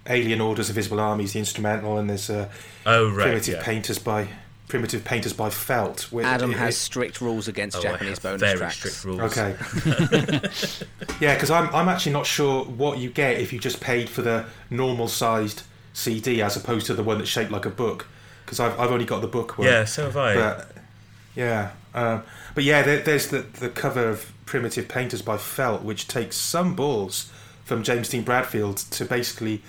Alien Orders Invisible Armies, the instrumental, and there's uh, Oh right, Primitive yeah. Painters by Primitive Painters by Felt. which- Adam it- has it- strict rules against Oh, I Japanese have bonus very tracks. strict rules. Okay. yeah, because I'm I'm actually not sure what you get if you just paid for the normal sized CD as opposed to the one that's shaped like a book. Because I've I've only got the book one. Yeah, so have I. But yeah, um, but yeah, there, there's the the cover of Primitive Painters by Felt, which takes some balls from James Dean Bradfield to basically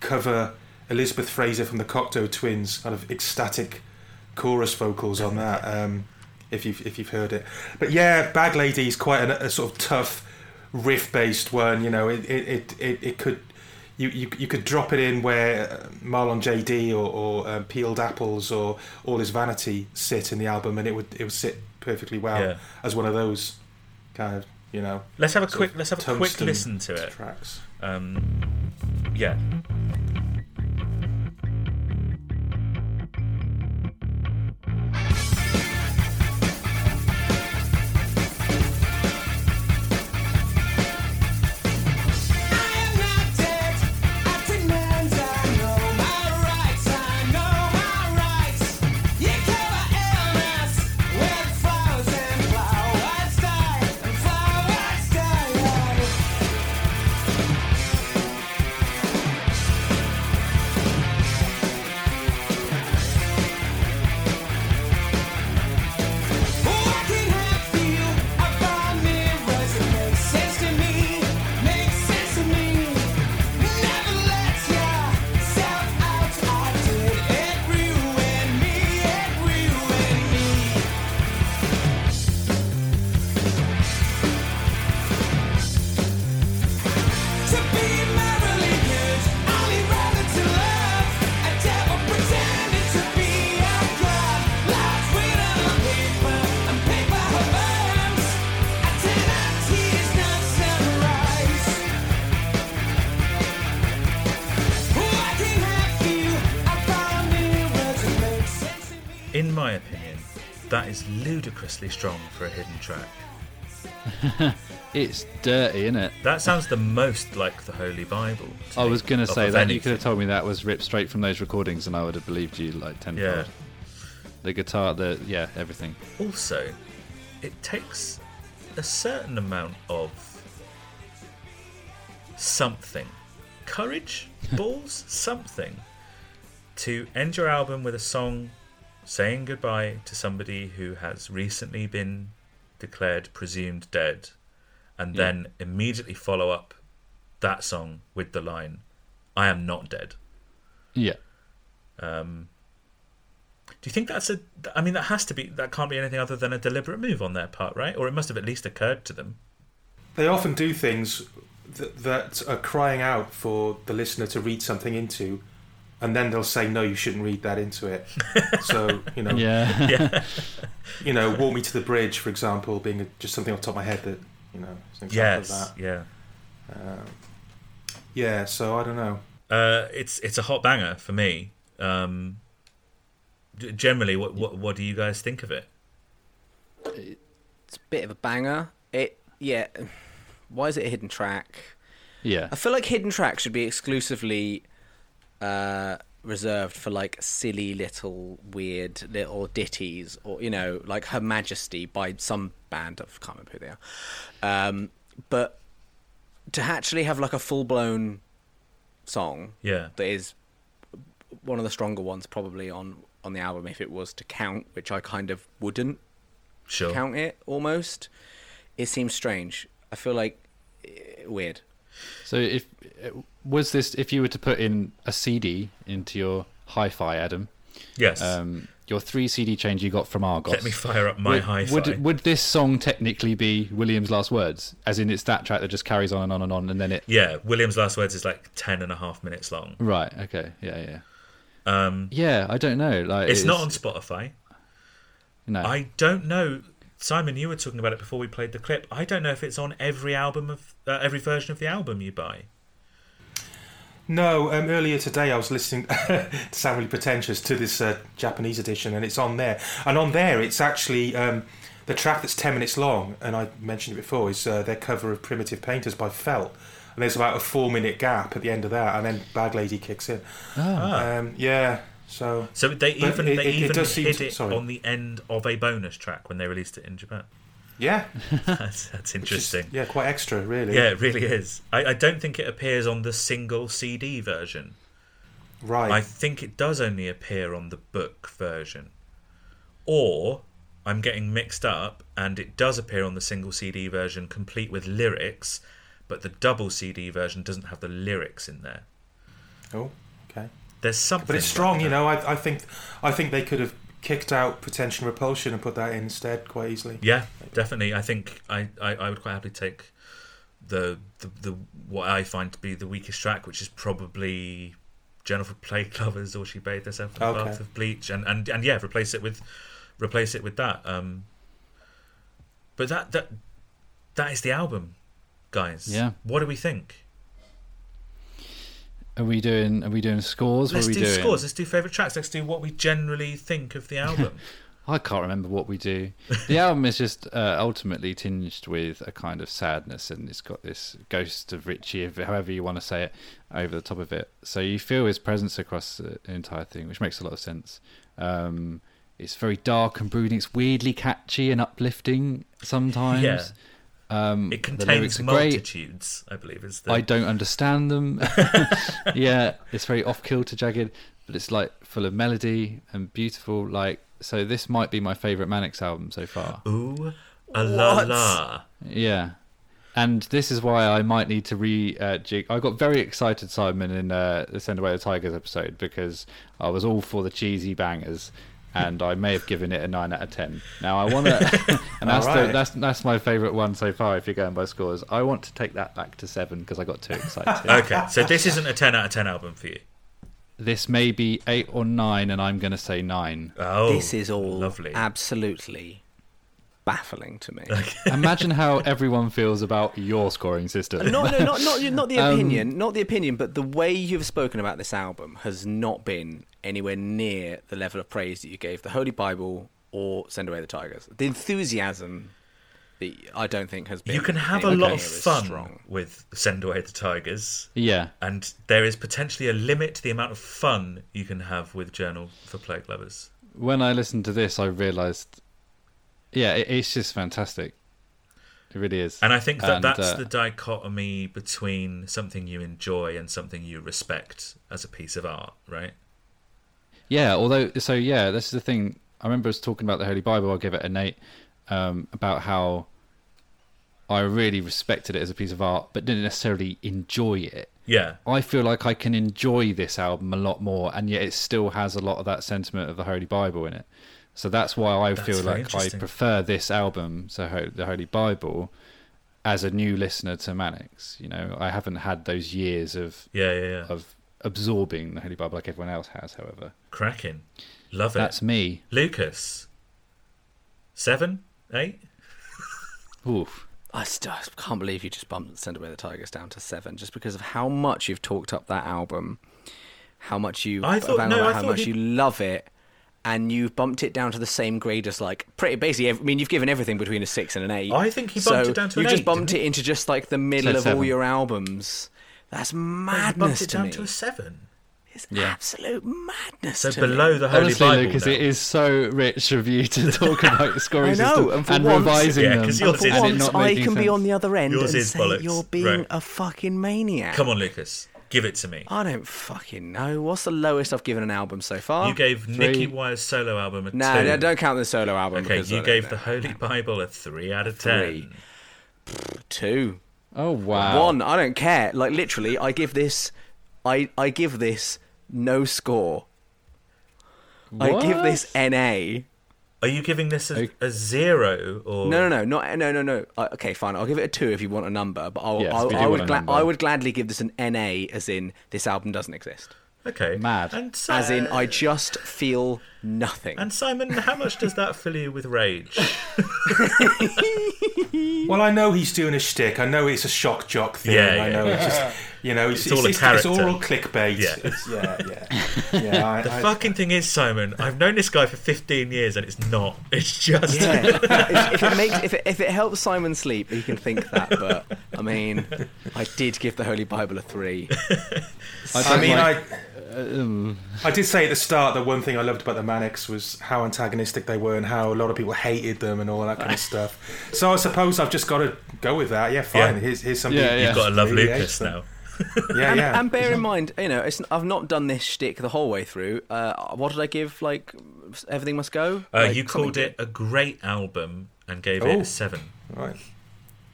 cover Elizabeth Fraser from the Cocteau Twins kind of ecstatic chorus vocals on that. Um, if you've if you've heard it, but yeah, Bag Lady is quite a, a sort of tough riff based one. You know, it, it, it, it could. You, you, you could drop it in where uh, Marlon JD or, or uh, Peeled Apples or All Is Vanity sit in the album, and it would it would sit perfectly well Yeah. as one of those kind of you know let's have a quick let's have a quick listen to it. tracks. Um, yeah. Ludicrously strong for a hidden track. It's dirty, isn't it? That sounds the most like the Holy Bible. I was gonna say of that you could have told me that was ripped straight from those recordings, and I would have believed you like tenfold. Yeah. The guitar, the yeah, everything. Also, it takes a certain amount of something, courage, balls, something, to end your album with a song saying goodbye to somebody who has recently been declared presumed dead, and Yeah. then immediately follow up that song with the line, "I am not dead." Yeah. Um, do you think that's a? I mean, that has to be. That can't be anything other than a deliberate move on their part, right? Or it must have at least occurred to them. They often do things that, that are crying out for the listener to read something into, and then they'll say, "No, you shouldn't read that into it." so you know, Yeah. Yeah. you know, "Walk Me to the Bridge," for example, being a, just something off the top of my head that you know, is an example yes. of that. Yeah. Um, yeah, so I don't know. Uh, it's it's a hot banger for me. Um, generally, what, what what do you guys think of it? It's a bit of a banger. It yeah. Why is it a hidden track? Yeah. I feel like hidden track should be exclusively uh, reserved for like silly little weird little ditties, or you know, like Her Majesty by some band. I can't remember who they are. Um, but to actually have like a full blown song Yeah. that is one of the stronger ones probably on on the album if it was to count, which I kind of wouldn't Sure. count it almost. It seems strange. I feel like eh, weird. So if was this if you were to put in a CD into your hi-fi, Adam, Yes. um, your three CD change you got from Argos. Let me fire up my would, hi-fi. Would, would this song technically be William's last words? As in, it's that track that just carries on and on and on, and then it. yeah. William's last words is like ten and a half minutes long. Right. Okay. Yeah. Yeah. Um, Yeah. I don't know. Like it's not on Spotify. No. I don't know. Simon, you were talking about it before we played the clip. I don't know if it's on every album of uh, every version of the album you buy. No, um, earlier today I was listening to sound really pretentious to this uh, Japanese edition, and it's on there. And on there, it's actually um, the track that's ten minutes long, and I mentioned it before. Is uh, their cover of "Primitive Painters" by Felt, and there's about a four-minute gap at the end of that, and then Bag Lady kicks in. Ah. Um, yeah, so So they even it- they it- it even does seem hid to- it sorry. on the end of a bonus track when they released it in Japan. Yeah, That's, that's which is- interesting. yeah, quite extra, really. Yeah, it really is. I, I don't think it appears on the single CD version. right. I think it does only appear on the book version. Or I'm getting mixed up and it does appear on the single CD version complete with lyrics, but the double CD version doesn't have the lyrics in there. oh, okay. There's something But it's like strong, you know. I, I think, I think they could have kicked out pretension, repulsion, and put that in instead quite easily. Yeah, definitely. I think I, I, I would quite happily take the, the the what I find to be the weakest track, which is probably Journal for Plague Lovers or She Bathed Herself in the Okay. Bath of Bleach, and, and and yeah, replace it with replace it with that. Um, but that that that is the album, guys. Yeah. What do we think? Are we doing? Are we doing scores? Let's do doing? scores. Let's do favorite tracks. Let's do what we generally think of the album. I can't remember what we do. The album is just uh, ultimately tinged with a kind of sadness, and it's got this ghost of Richie, however you want to say it, over the top of it. So you feel his presence across the entire thing, which makes a lot of sense. Um, it's very dark and brooding. It's weirdly catchy and uplifting sometimes. Yeah. Um, It contains lyrics great. multitudes, I believe, is the I don't understand them. yeah, it's very off kilter, jagged, but it's like full of melody and beautiful. Like, so this might be my favorite Manics album so far. Ooh, a la What? la. Yeah, and this is why I might need to re uh, jig. I got very excited, Simon, in uh, the Send Away the Tigers episode because I was all for the cheesy bangers, and I may have given it a nine out of ten. Now I want to, and that's the, that's that's my favourite one so far. If you're going by scores, I want to take that back to seven because I got too excited. Okay, so this isn't a 10 out of 10 album for you. This may be eight or nine, and I'm going to say nine. Oh, this is all lovely. absolutely baffling to me. Imagine how everyone feels about your scoring system. no, no, not not not the Um, opinion, not the opinion, but the way you've spoken about this album has not been anywhere near the level of praise that you gave the Holy Bible or Send Away the Tigers. The enthusiasm, that I don't think has been. you can have a lot of fun Strong. with Send Away the Tigers. Yeah, And there is potentially a limit to the amount of fun you can have with Journal for Plague Lovers. when I listened to this, I realised, yeah, it, it's just fantastic. It really is. And I think that And, that's uh, the dichotomy between something you enjoy and something you respect as a piece of art, right? Yeah, although so yeah, this is the thing. I remember I was talking about the Holy Bible. I'll give it an eight. Um, about how I really respected it as a piece of art, but didn't necessarily enjoy it. Yeah. I feel like I can enjoy this album a lot more, and yet it still has a lot of that sentiment of the Holy Bible in it. So that's why I That's feel like I prefer this album, so Ho- the Holy Bible, as a new listener to Manics. You know, I haven't had those years of Yeah, yeah, yeah. of absorbing the Holy Bible like everyone else has. However, Cracking. Love it. that's me. Lucas. Seven? Eight? Oof. I still I can't believe you just bumped Send Away the Tigers down to seven, just because of how much you've talked up that album, how much you, I thought- about no, I how thought much he- you love it, and you've bumped it down to the same grade as like pretty basically. I mean, you've given everything between a six and an eight. I think he bumped so it down to you an just eight, bumped didn't it he? into just like the middle Said of all your albums. That's He madness bumped it to down me. to a seven. It's Yeah. absolute madness. So to below me. the Holy Honestly, Bible. Lucas, now. it is so rich of you to talk about scoring I know, system and for and once- revising Yeah, them. 'cause And yours for is- and once, I making can be on the other end Yours and is say bollocks. you're being Right. a fucking maniac. Come on, Lucas. Give it to me. I don't fucking know. What's the lowest I've given an album so far? You gave Three. Nicky Wire's solo album a no, two. no, don't count the solo album. Okay, you I gave don't the know. Holy Bible a three out of Three. ten. two, Oh wow! one. I don't care. Like literally, I give this, I I give this no score. I give this NA. Are you giving this a, Okay. a zero or No, no, no, not no, no, no. Uh, okay, fine. I'll give it a two if you want a number, but I'll, Yes, I'll, I would gla- number. I would gladly give this an NA, as in this album doesn't exist. Okay, Mad. And so, As in, I just feel nothing. And Simon, how much does that fill you with rage? Well, I know he's doing a shtick. I know it's a shock jock thing. Yeah, I know it's just, you know, it's, It's all a character. It's all clickbait. Yeah. It's, yeah, yeah, yeah. I, The I- fucking thing is, Simon, I've known this guy for 15 years and it's not. It's just. Yeah, if, if it makes if it, if it helps Simon sleep, he can think that. But I mean, I did give the Holy Bible a three. I, I mean, like- I. um, I did say at the start that one thing I loved about the Manics was how antagonistic they were and how a lot of people hated them and all that kind of stuff. So I suppose I've just got to go with that. Yeah, fine. Yeah. Here's, here's something Yeah, yeah. You've got to love really Lucas now. Yeah, And, yeah. and bear in mind, you know, it's, I've not done this shtick the whole way through. Uh, what did I give? Like, everything must go. Uh, Like, you called it a great album and gave it Oh. a seven. right.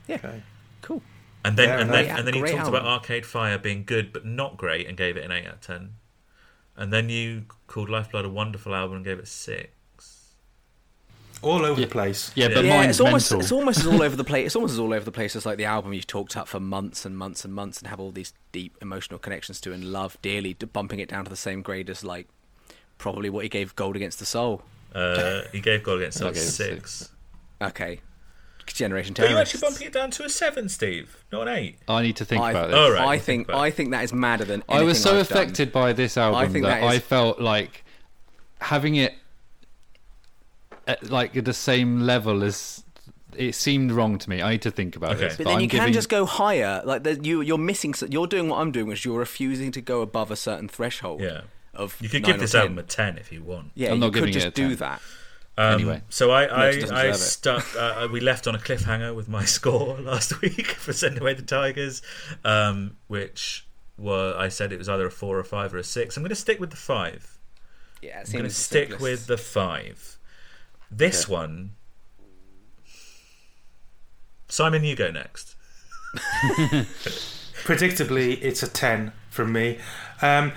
Yeah. Okay. Cool. And then, Fair and enough. then, and then you Great talked about. Arcade Fire being good but not great and gave it an eight out of ten. And then you called Lifeblood a wonderful album and gave it six. All over Yeah. the place. yeah, but yeah, mine's it's almost mental. it's almost as all over the place. It's almost as all over the place as like the album you've talked up for months and months and months and have all these deep emotional connections to and love dearly, bumping it down to the same grade as like probably what he gave Gold Against the Soul. Uh, he gave Gold Against the Soul I six. Okay, Generation Are you actually bumping it down to a seven, Steve? Not an eight? I need to think I, about this. All right, I think think. I think that is madder than I was so I've done. affected by this album think that, that is- I felt like having it at like at the same level as it seemed wrong to me. I need to think about Okay. this. But then I'm you can giving- just go higher. Like the, you, you're missing. You're doing what I'm doing, which you're refusing to go above a certain threshold. Yeah. Of You could nine give or this 10. album a ten if you want. Yeah, I'm you not could giving it just a do 10. that. Um, Anyway. so I I, I stuck. Uh, we left on a cliffhanger with my score last week for Send Away the Tigers, um, which were I said it was either a four or a five or a six. I'm going to stick with the five. Yeah, it I'm going to stick simplest. with the five. This Okay. one, Simon, you go next. Predictably, it's a 10 from me. Um,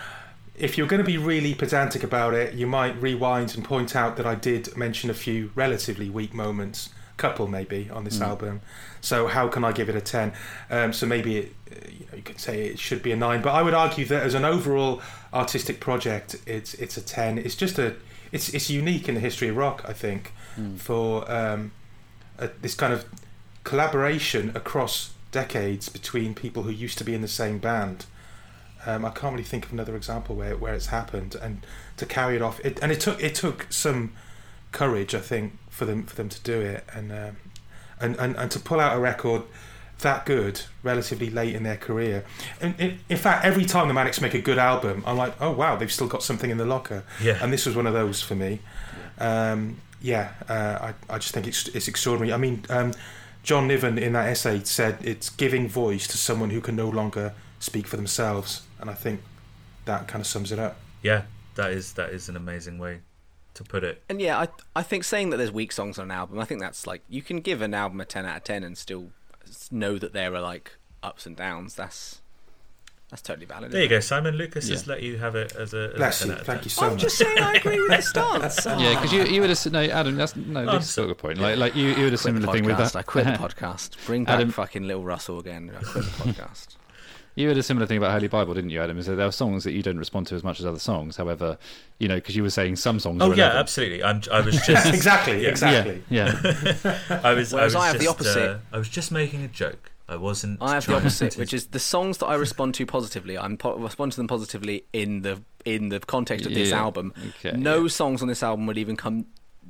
if you're going to be really pedantic about it, you might rewind and point out that I did mention a few relatively weak moments, couple maybe, on this album. So how can I give it a ten? Um, so maybe it, uh, you know you could say it should be a nine, but I would argue that as an overall artistic project, it's it's a ten. It's just a it's it's unique in the history of rock, I think, for um, a, this kind of collaboration across decades between people who used to be in the same band. Um, I can't really think of another example where where it's happened, and to carry it off, it, and it took it took some courage, I think, for them for them to do it, and um, and, and and to pull out a record that good relatively late in their career. And in, in fact, every time the Manics make a good album, I'm like, oh wow, they've still got something in the locker. Yeah. And this was one of those for me. Um, yeah, uh, I I just think it's it's extraordinary. I mean. Um, John Niven in that essay said it's giving voice to someone who can no longer speak for themselves, and I think that kind of sums it up. Yeah, that is that is an amazing way to put it. And yeah, I I think saying that there's weak songs on an album, I think that's like you can give an album a ten out of ten and still s- know that there are like ups and downs. That's that's totally valid. There you isn't go, Simon. Lucas has let you have it as a. As Bless a 10 you, thank you so much. I'm much. just saying I agree with the stance. Yeah, because you, you would have no Adam. That's no. I'm This is a good point. Like like you, you would have Quit the similar thing with that. I quit the podcast. Bring back Adam- fucking Little Russell again. I quit the podcast. You had a similar thing about Holy Bible, didn't you, Adam? Is that there are songs that you don't respond to as much as other songs. However, you know, because you were saying some songs. Oh are yeah, 11. absolutely. I'm, I was just exactly, Yeah. exactly. Yeah, yeah. I was. Whereas I, was I have the just, opposite. uh, I was just making a joke. I wasn't. I have the opposite, to- which is the songs that I respond to positively. I'm po- respond to them positively in the in the context of this Yeah, album. okay, no yeah. songs on this album would even come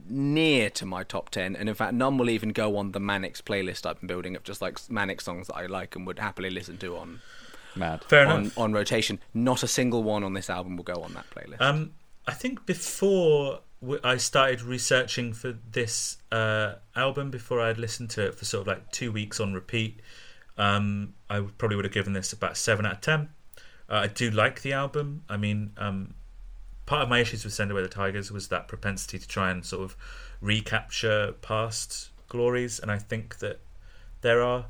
near to my top ten, and in fact, none will even go on the Manics playlist I've been building of just like Manics songs that I like and would happily listen to on Mad. Fair on, enough. on rotation. Not a single one on this album will go on that playlist. Um, I think before I started researching for this uh, album, before I had listened to it for sort of like two weeks on repeat, um, I would- probably would have given this about seven out of ten. Uh, I do like the album. I mean, um, part of my issues with Send Away the Tigers was that propensity to try and sort of recapture past glories, and I think that there are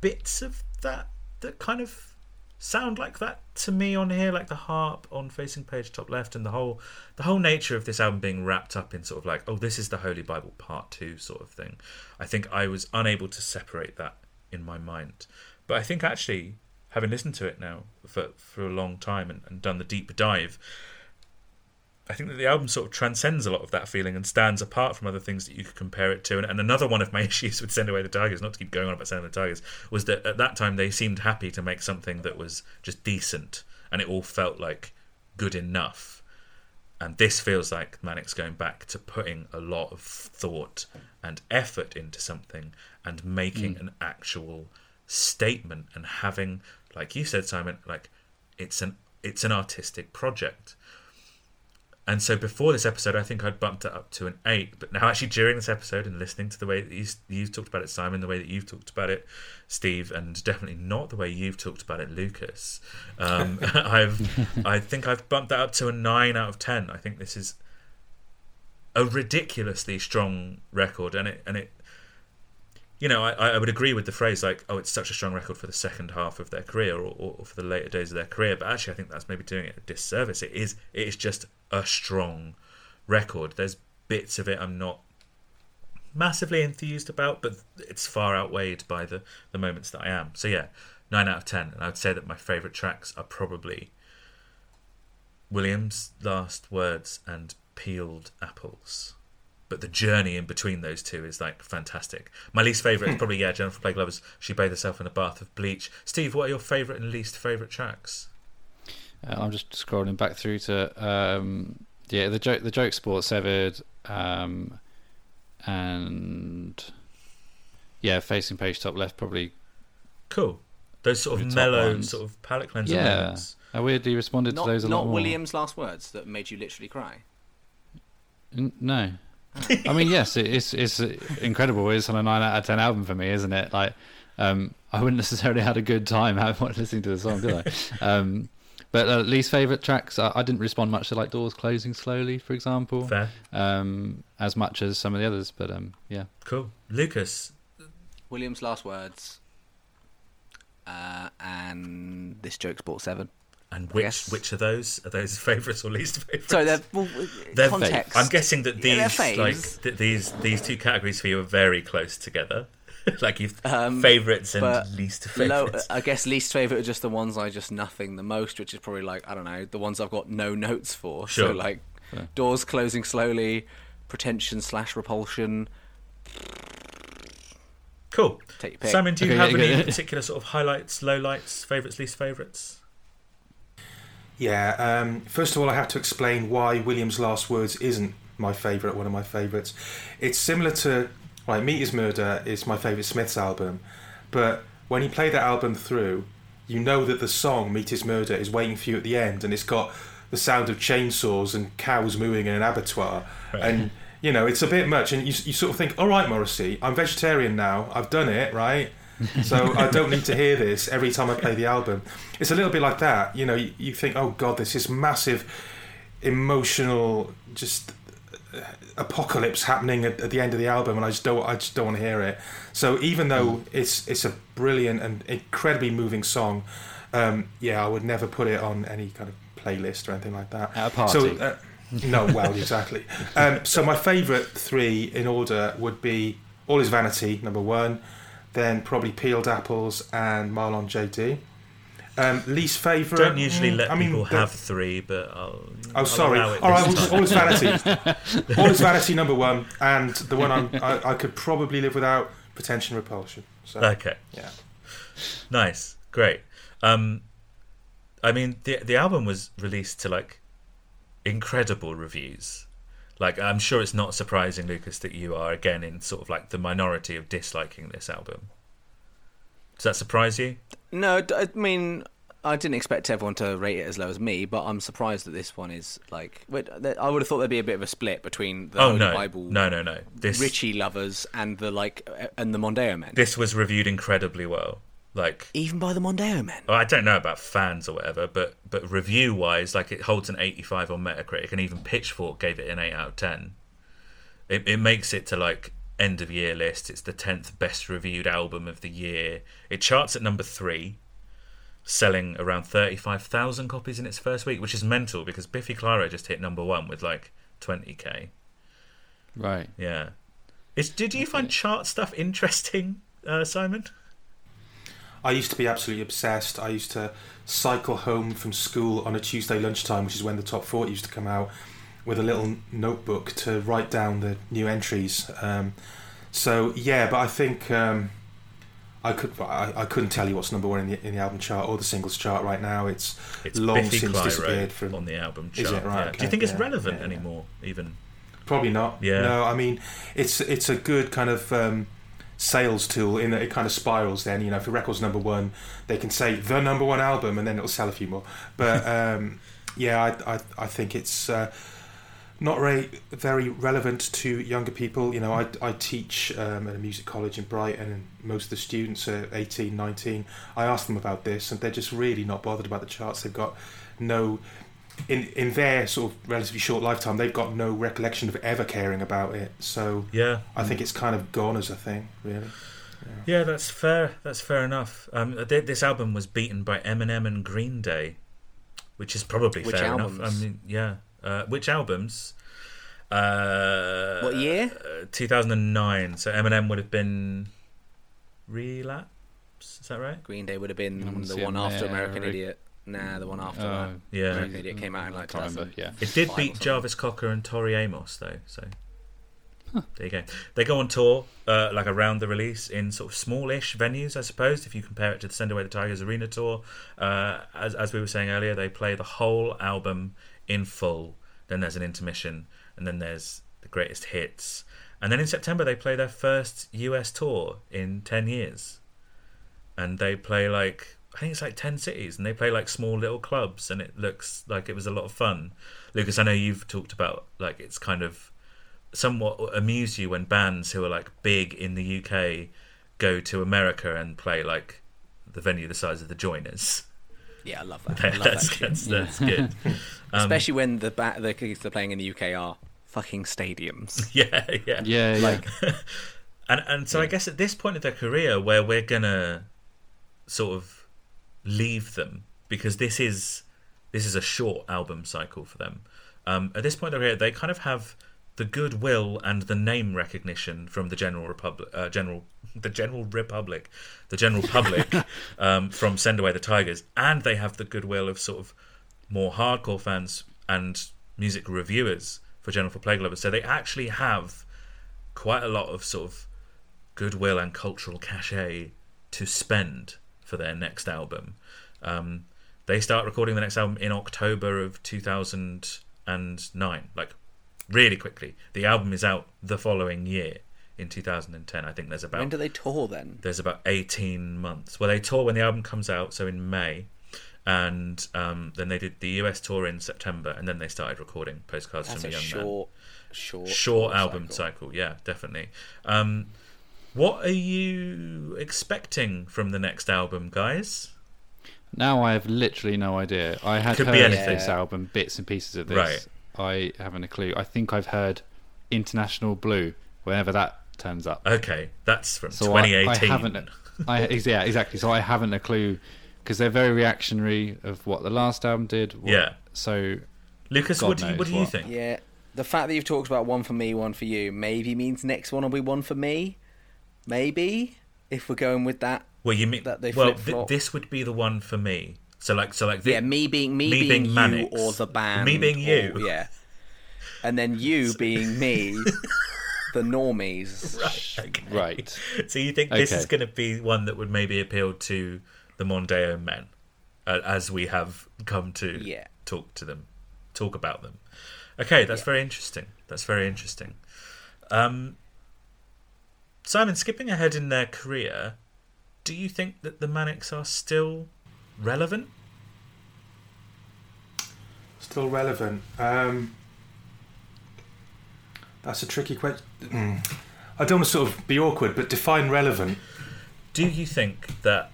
bits of that that kind of sound like that to me on here, like the harp on facing page top left, and the whole the whole nature of this album being wrapped up in sort of like, oh, this is the Holy Bible Part Two sort of thing. I think I was unable to separate that in my mind, but I think actually having listened to it now for for a long time and, and done the deep dive. I think that the album sort of transcends a lot of that feeling and stands apart from other things that you could compare it to. And, and another one of my issues with Send Away the Tigers, not to keep going on about Send Away the Tigers, was that at that time they seemed happy to make something that was just decent and it all felt like good enough. And this feels like Manic's going back to putting a lot of thought and effort into something and making hmm. an actual statement and having, like you said, Simon, like it's an it's an artistic project. And so before this episode, I think I'd bumped it up to an eight. But now, actually, during this episode and listening to the way that you, you've talked about it, Simon, the way that you've talked about it, Steve, and definitely not the way you've talked about it, Lucas, um, I've, I think I've bumped that up to a nine out of ten. I think this is a ridiculously strong record, and it and it you know, I, I would agree with the phrase like, "Oh, it's such a strong record for the second half of their career, or, or, or for the later days of their career." But actually, I think that's maybe doing it a disservice. It is, it is just a strong record. There's bits of it I'm not massively enthused about, but it's far outweighed by the the moments that I am. So yeah, nine out of ten. And I would say that my favourite tracks are probably Williams' last words and peeled apples but the journey in between those two is like fantastic. My least favourite is probably yeah, Jennifer Plague Lovers. She bathed herself in a bath of bleach. Steve, what are your favourite and least favourite tracks? Uh, I'm just scrolling back through to um, yeah the joke the joke sport severed um, and yeah facing page top left probably Cool. Those sort of mellow, ones. sort of palate cleanser yeah moments. I weirdly responded not to those a lot not. William's last words that made you literally cry. N- no. I mean, yes, it, it's it's incredible. It's on a nine out of ten album for me, isn't it? Like, um, I wouldn't necessarily had a good time having listening to the song, did I? um, but uh, least favorite tracks, I, I didn't respond much to like doors closing slowly, for example, Fair. um, as much as some of the others. But um, yeah, Cool. Lucas. William's last words, uh, and this joke's sport severed. And which guess- which of those are those favourites or least favourites? So they're well, They're- context. I'm guessing that these they're like th- these these two categories for you are very close together. like you've Um, favourites and but least Low, favourites. I guess least favorite are just the ones I just nothing the most, which is probably like I don't know the ones I've got no notes for. Sure. So like doors closing slowly, pretension slash repulsion. cool. Take your pick. Simon, do you Okay, have yeah, any yeah. particular sort of highlights, lowlights, favourites, least favourites? Yeah. Um, first of all, I have to explain why William's Last Words isn't my favourite. One of my favourites. It's similar to right. Meat Is Murder is my favourite Smiths album, but when you play that album through, you know that the song Meat Is Murder is waiting for you at the end, and it's got the sound of chainsaws and cows mooing in an abattoir, and you know it's a bit much. And you, you sort of think, all right, Morrissey, I'm vegetarian now. I've done it, right? So I don't need to hear this every time I play the album. It's a little bit like that, you know. You, you think, oh God, this is massive, emotional, just uh, apocalypse happening at, at the end of the album, and I just don't, I just don't want to hear it. So even though it's it's a brilliant and incredibly moving song, um, yeah, I would never put it on any kind of playlist or anything like that. At a party. So, uh, no, well, exactly. Um, so my favourite three in order would be All Is Vanity, number one, then probably Peeled Apples and Marlon JD. Um, least favourite. Don't usually mm, let I mean, people the- have three, but I'll. Oh, I'll sorry. All right, well. All Is Vanity. All Is Vanity, number one, and the one I'm, I, I could probably live without, Pretension Repulsion. So, Okay. yeah. Nice, great. Um, I mean, the the album was released to like incredible reviews. Like, I'm sure it's not surprising, Lucas, that you are again in sort of like the minority of disliking this album. Does that surprise you? No, I mean I didn't expect everyone to rate it as low as me, but I'm surprised that this one is like. I would have thought there'd be a bit of a split between the oh no, Bible no, no, no. This Richie lovers and the like and the Mondeo men. this was reviewed incredibly well. Like, Even by the Mondeo men. well, I don't know about fans or whatever, but but review wise, like it holds an 85 on Metacritic, and even Pitchfork gave it an 8 out of 10. It it makes it to like end of year list. It's the 10th best reviewed album of the year. It charts at number three, selling around 35,000 copies in its first week, which is mental because Biffy Clyro just hit number one with like 20k. Right. Yeah. Is, did you find chart stuff interesting, uh, Simon? I used to be absolutely obsessed. I used to cycle home from school on a Tuesday lunchtime, which is when the top 40 used to come out, with a little notebook to write down the new entries. Um, so yeah, but I think um, I could I, I couldn't tell you what's number one in the in the album chart or the singles chart right now. It's, It's long Biffy since Clyro disappeared from. on the album Is chart. it? Right, yeah. Do you think it's yeah, relevant yeah. anymore? Even Probably not. Yeah. No, I mean, it's it's a good kind of um, sales tool in that it kind of spirals. Then you know, if a record's number one, they can say the number one album, and then it'll sell a few more. But um, yeah, I, I I think it's. Uh, not very, very relevant to younger people. You know, I, I teach um, at a music college in Brighton, and most of the students are 18, 19. I ask them about this, and they're just really not bothered about the charts. They've got no, in in their sort of relatively short lifetime, they've got no recollection of ever caring about it. So yeah, I think it's kind of gone as a thing, really. yeah, that's fair. That's fair enough. Um, th- this album was beaten by Eminem and Green Day, which is probably Which fair enough. I mean, yeah, uh, which albums? Uh, What year? Uh, 2009. So Eminem would have been Relapse. Is that right? Green Day would have been the one after America. American Idiot. Nah, the one after Oh, that. Yeah. American Idiot came out in like I can't remember. Yeah. It did beat. Jarvis Cocker and Tori Amos though, so there you go. They go on tour uh, like around the release in sort of smallish venues, I suppose. If you compare it to the Send Away the Tigers arena tour, uh, as as we were saying earlier, they play the whole album in full. Then there's an intermission, and then there's the greatest hits, and then in September they play their first US tour in ten years, and they play like I think it's like ten cities, and they play like small little clubs, and it looks like it was a lot of fun. Lucas, I know you've talked about like it's kind of somewhat amuse you when bands who are like big in the UK go to America and play like the venue the size of the Joiners. Yeah, I love that. I love that's, that shit. that's, that's good. Um, Especially when the ba- the gigs they're playing in the UK are fucking stadiums. yeah, yeah. Yeah. Like, And and so I guess at this point of their career, where we're gonna sort of leave them because this is this is a short album cycle for them. Um, at this point, career, they kind of have the goodwill and the name recognition from the general republic, uh, general, the general republic, the general public um, from Send Away the Tigers, and they have the goodwill of sort of more hardcore fans and music reviewers for Journal for Plague Lovers. So they actually have quite a lot of sort of goodwill and cultural cachet to spend for their next album. Um, they start recording the next album in October of 2009, like really quickly. The album is out the following year in 2010. I think there's about When do they tour then? there's about 18 months. Well, they tour when the album comes out, so in May, and um, then they did the US tour in September, and then they started recording Postcards That's from a a Young Man short, short, short album cycle. cycle. Yeah, definitely. Um, what are you expecting from the next album, guys? Now I have literally no idea. I had Could be heard anything. this album, bits and pieces of this. Right. I haven't a clue. I think I've heard International Blue, whenever that turns up. Okay, that's from So I- 2018. I, haven't. I yeah, exactly. So I haven't a clue because they're very reactionary of what the last album did. what- Yeah. So Lucas, God what do you, what knows do you what. think? Yeah, the fact that you've talked about one for me, one for you, maybe means next one will be one for me. Maybe if we're going with that. Well, you mean That they well, flip-flop. this would be the one for me. So like, so like, thi- yeah, me being me, me being, being you Manics. or the band. Me being you. or- yeah, and then you being me, the normies. Okay. Right. So you think this is going to be one that would maybe appeal to the Mondeo men, uh, as we have come to Yeah. talk to them, talk about them. Okay, that's very interesting. That's very interesting. Um, Simon, skipping ahead in their career, do you think that the Manics are still relevant? Still relevant. Um, that's a tricky question. I don't want to sort of be awkward, but define relevant. do you think that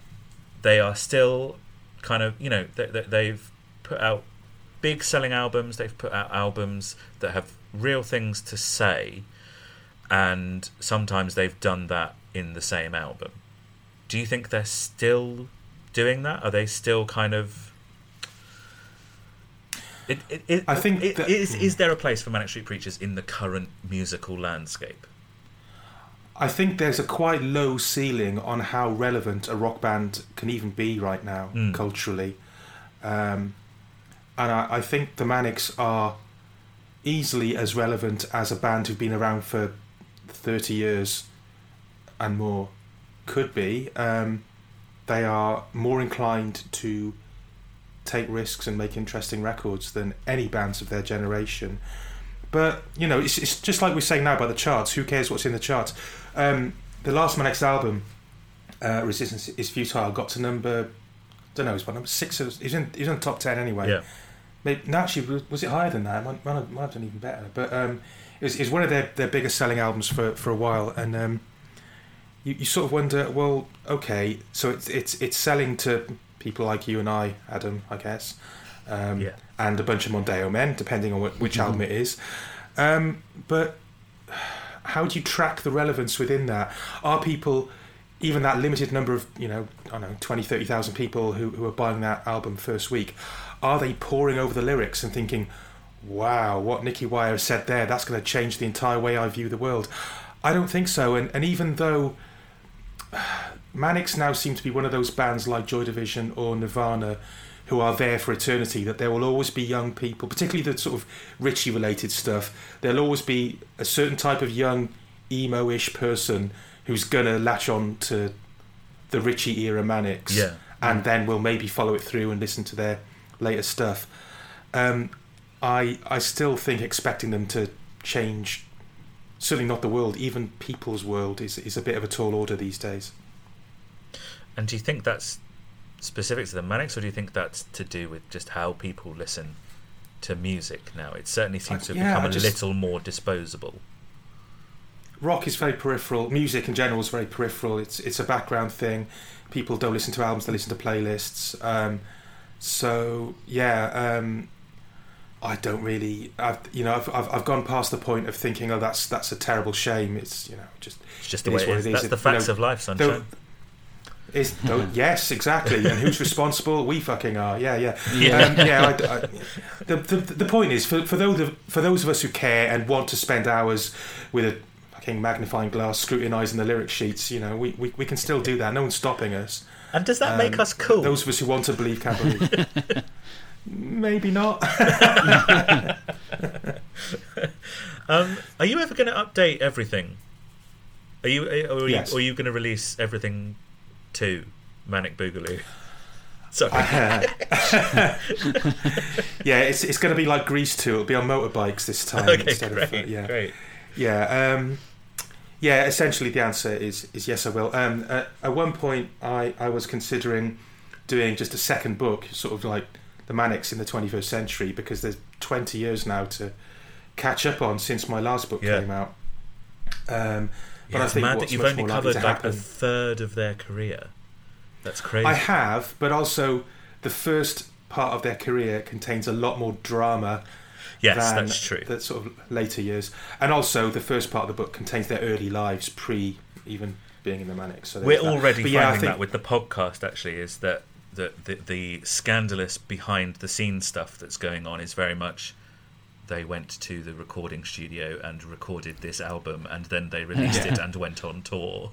they are still kind of you know they, they've put out big selling albums they've put out albums that have real things to say and sometimes they've done that in the same album do you think they're still doing that are they still kind of it, it, it, I think that- is, is there a place for Manic Street Preachers in the current musical landscape? I think there's a quite low ceiling on how relevant a rock band can even be right now Mm. culturally, um, and I, I think the Manics are easily as relevant as a band who've been around for thirty years and more could be. Um, they are more inclined to take risks and make interesting records than any bands of their generation. But you know, it's, it's just like we're saying now about the charts. Who cares what's in the charts? Um, the last Manics album, uh, "Resistance Is Futile," got to number, don't know, it was what number six. Or, it was in, it was in the top ten anyway. Yeah. Maybe, no, actually, was- was it higher than that? It might, might, have, might have done even better. But um, it was one of their, their biggest selling albums for, for a while, and um, you, you sort of wonder, well, okay, so it's it's it's selling to people like you and I, Adam, I guess, um, Yeah. and a bunch of Mondeo men, depending on which album it is. Um, but how do you track the relevance within that? Are people, even that limited number of, you know, I don't know, 20, 30,000 people who, who are buying that album first week, are they poring over the lyrics and thinking, wow, what Nicky Wire said there, that's going to change the entire way I view the world? I don't think so. And, and even though Manics now seem to be one of those bands like Joy Division or Nirvana who are there for eternity, that there will always be young people, particularly the sort of Richie related stuff. There'll always be a certain type of young, emo ish person who's going to latch on to the Richie era Manics Yeah. and then will maybe follow it through and listen to their later stuff. Um, I, I still think expecting them to change, certainly not the world, even people's world, is, is a bit of a tall order these days. And do you think that's specific to the Manics, or do you think that's to do with just how people listen to music now? It certainly seems to have yeah, become I a just- little more disposable. rock is very peripheral. Music in general is very peripheral. It's it's a background thing. People don't listen to albums; they listen to playlists. Um, so yeah, um, I don't really. I've you know I've, I've I've gone past the point of thinking, oh, that's that's a terrible shame. It's you know just It's just the way it is. it is. That's It- the you facts know, of life, sunshine. Is yes, exactly. And who's responsible? We fucking are. Yeah, yeah, Yeah. Um, yeah. I, I, the, the the point is for for those of, for those of us who care and want to spend hours with a fucking magnifying glass scrutinising the lyric sheets, you know, we, we, we can still do that. No one's stopping us. And does that make Um, us cool? Those of us who want to believe can believe. Maybe not. Um, are you ever going to update everything? Are you, or are you, Yes. or are you going to release everything to Manic Boogaloo? Sorry. yeah, it's it's going to be like Grease 2. It'll be on motorbikes this time okay, instead great, of uh, yeah. great. Yeah, um, yeah. Essentially, the answer is is yes, I will. Um, at, at one point, I, I was considering doing just a second book, sort of like the Manics in the 21st century, because there's 20 years now to catch up on since my last book Yeah. came out. Um, but Yeah, I think mad that you've only covered like a third of their career. That's crazy. I have, but also the first part of their career contains a lot more drama yes, than that's true. the sort of later years, and also the first part of the book contains their early lives pre even being in the Manics. So We're that. already But yeah, finding think- that with the podcast. Actually, is that the, the the scandalous behind the scenes stuff that's going on is very much they went to the recording studio and recorded this album, and then they released it and went on tour.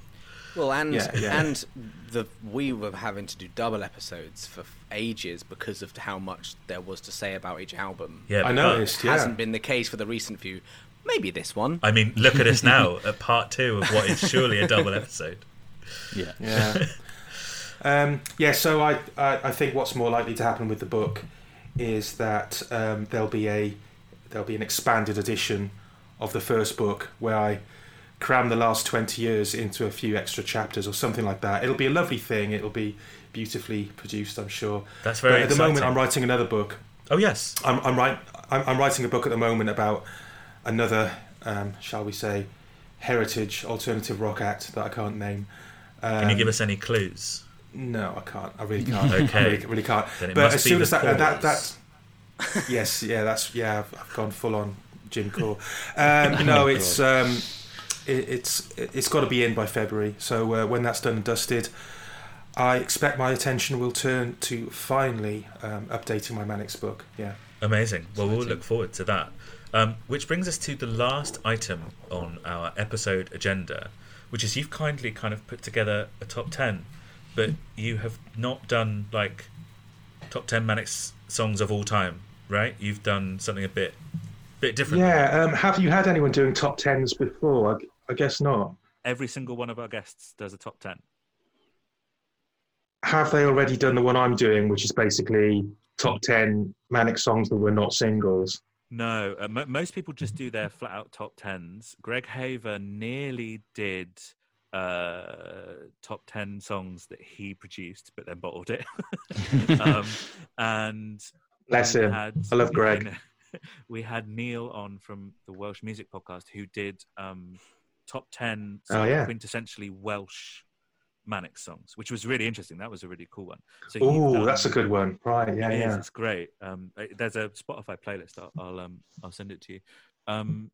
Well, and Yeah, yeah. and the we were having to do double episodes for ages because of how much there was to say about each album. Yeah, I but- noticed. Yeah, Hasn't been the case for the recent few. Maybe this one. I mean, look at us now at part two of what is surely a double episode. Yeah. yeah, um, yeah. So I, I I think what's more likely to happen with the book is that um, there'll be a there'll be an expanded edition of the first book where I cram the last 20 years into a few extra chapters or something like that. It'll be a lovely thing. It'll be beautifully produced, I'm sure. That's But very at the moment. I'm writing another book. Oh yes, I'm I'm, write, I'm I'm writing a book at the moment about another, um, shall we say, heritage alternative rock act that I can't name. Um, can you give us any clues? No, I can't. I really can't. Okay. I really, really can't. But as soon as that, uh, that Paws. that yes, yeah, that's yeah. I've, I've gone full on Jim Core. Um, no, it's um, it, it's it's got to be in by February. So uh, when that's done and dusted, I expect my attention will turn to finally um, updating my Manics book. Yeah. Amazing. Well, we'll look forward to that. Um, which brings us to the last item on our episode agenda, which is you've kindly kind of put together a top 10, but you have not done like top 10 Manics songs of all time, right? You've done something a bit bit different. Yeah. Um, have you had anyone doing top tens before? I, I guess not. Every single one of our guests does a top 10. Have they already done the one I'm doing, which is basically top ten Manic songs that were not singles? No, uh, mo most people just do their flat out top tens. Greg Haver nearly did uh, top 10 songs that he produced, but then bottled it. um, and Bless him. had- I love Greg. we had Neil on from the Welsh Music Podcast who did um, top 10 Oh, yeah. quintessentially Welsh Manic songs, which was really interesting. That was a really cool one. So Oh, that's a good one. Right, yeah, it is, yeah. It's great. Um, uh, there's a Spotify playlist. I'll, I'll um I'll send it to you. Um,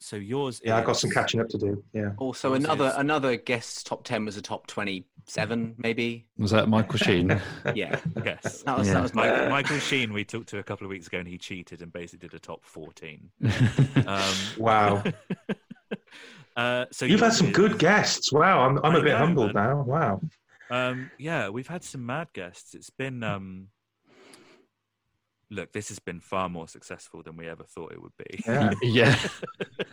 so yours. Yeah, I've got some catching up to do. Yeah. Also, Yours another is- another guest's top ten was a top twenty-seven, maybe. Was that Michael Sheen? Yeah, Yes. that was Yeah. that was my. Mike, Michael Sheen, we talked to a couple of weeks ago, and he cheated and basically did a top fourteen. Um, Wow. uh, so You've had some is- good guests. Wow, I'm, I'm I a bit know, humbled man. now. Wow. Um, yeah, we've had some mad guests. It's been um, look, this has been far more successful than we ever thought it would be. Yeah. yeah.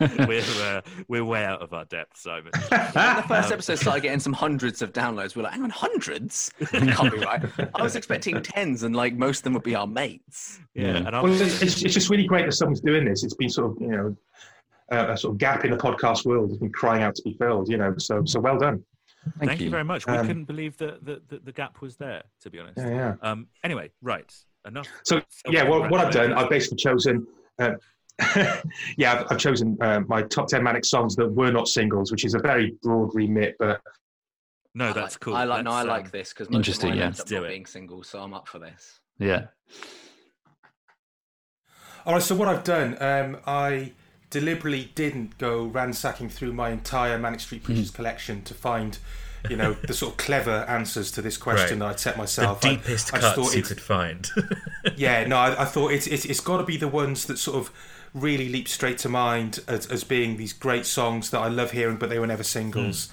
we're uh, we're way out of our depth, Simon. When the first episode started getting some hundreds of downloads. We are like, hang on, hundreds? That can't be right. I was expecting tens, and like most of them would be our mates. Yeah, Yeah. and Well, it's, it's, it's just really great that someone's doing this. It's been sort of, you know, uh, a sort of gap in the podcast world has been crying out to be filled, you know, so so well done. thank, you. very much. We Um, couldn't believe that the, the, the gap was there, to be honest. Yeah, yeah. Um, anyway, right. Enough. So yeah, what, what I've done, I've basically chosen. Uh, yeah, I've, I've chosen uh, my top ten manic songs that were not singles, which is a very broad remit, but No, that's cool. I like. No, I like um, this because Interesting, yeah. Up Let's not being single, so I'm up for this. Yeah. All right, so what I've done, um, I deliberately didn't go ransacking through my entire Manic Street Preachers collection to find you know the sort of clever answers to this question right. that I'd set myself. The deepest I, I cuts you could find. yeah, no, I, I thought it's it's got to be the ones that sort of really leap straight to mind as, as, being these great songs that I love hearing, but they were never singles.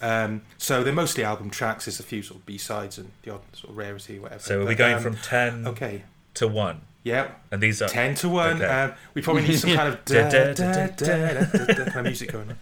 Mm. Um, so they're mostly album tracks. There's a few sort of B sides and the odd sort of rarity, whatever. So we're we going um, from ten, okay, to one. Yeah, and these are ten to one. Okay. Um, we probably need some kind of kind of music going on.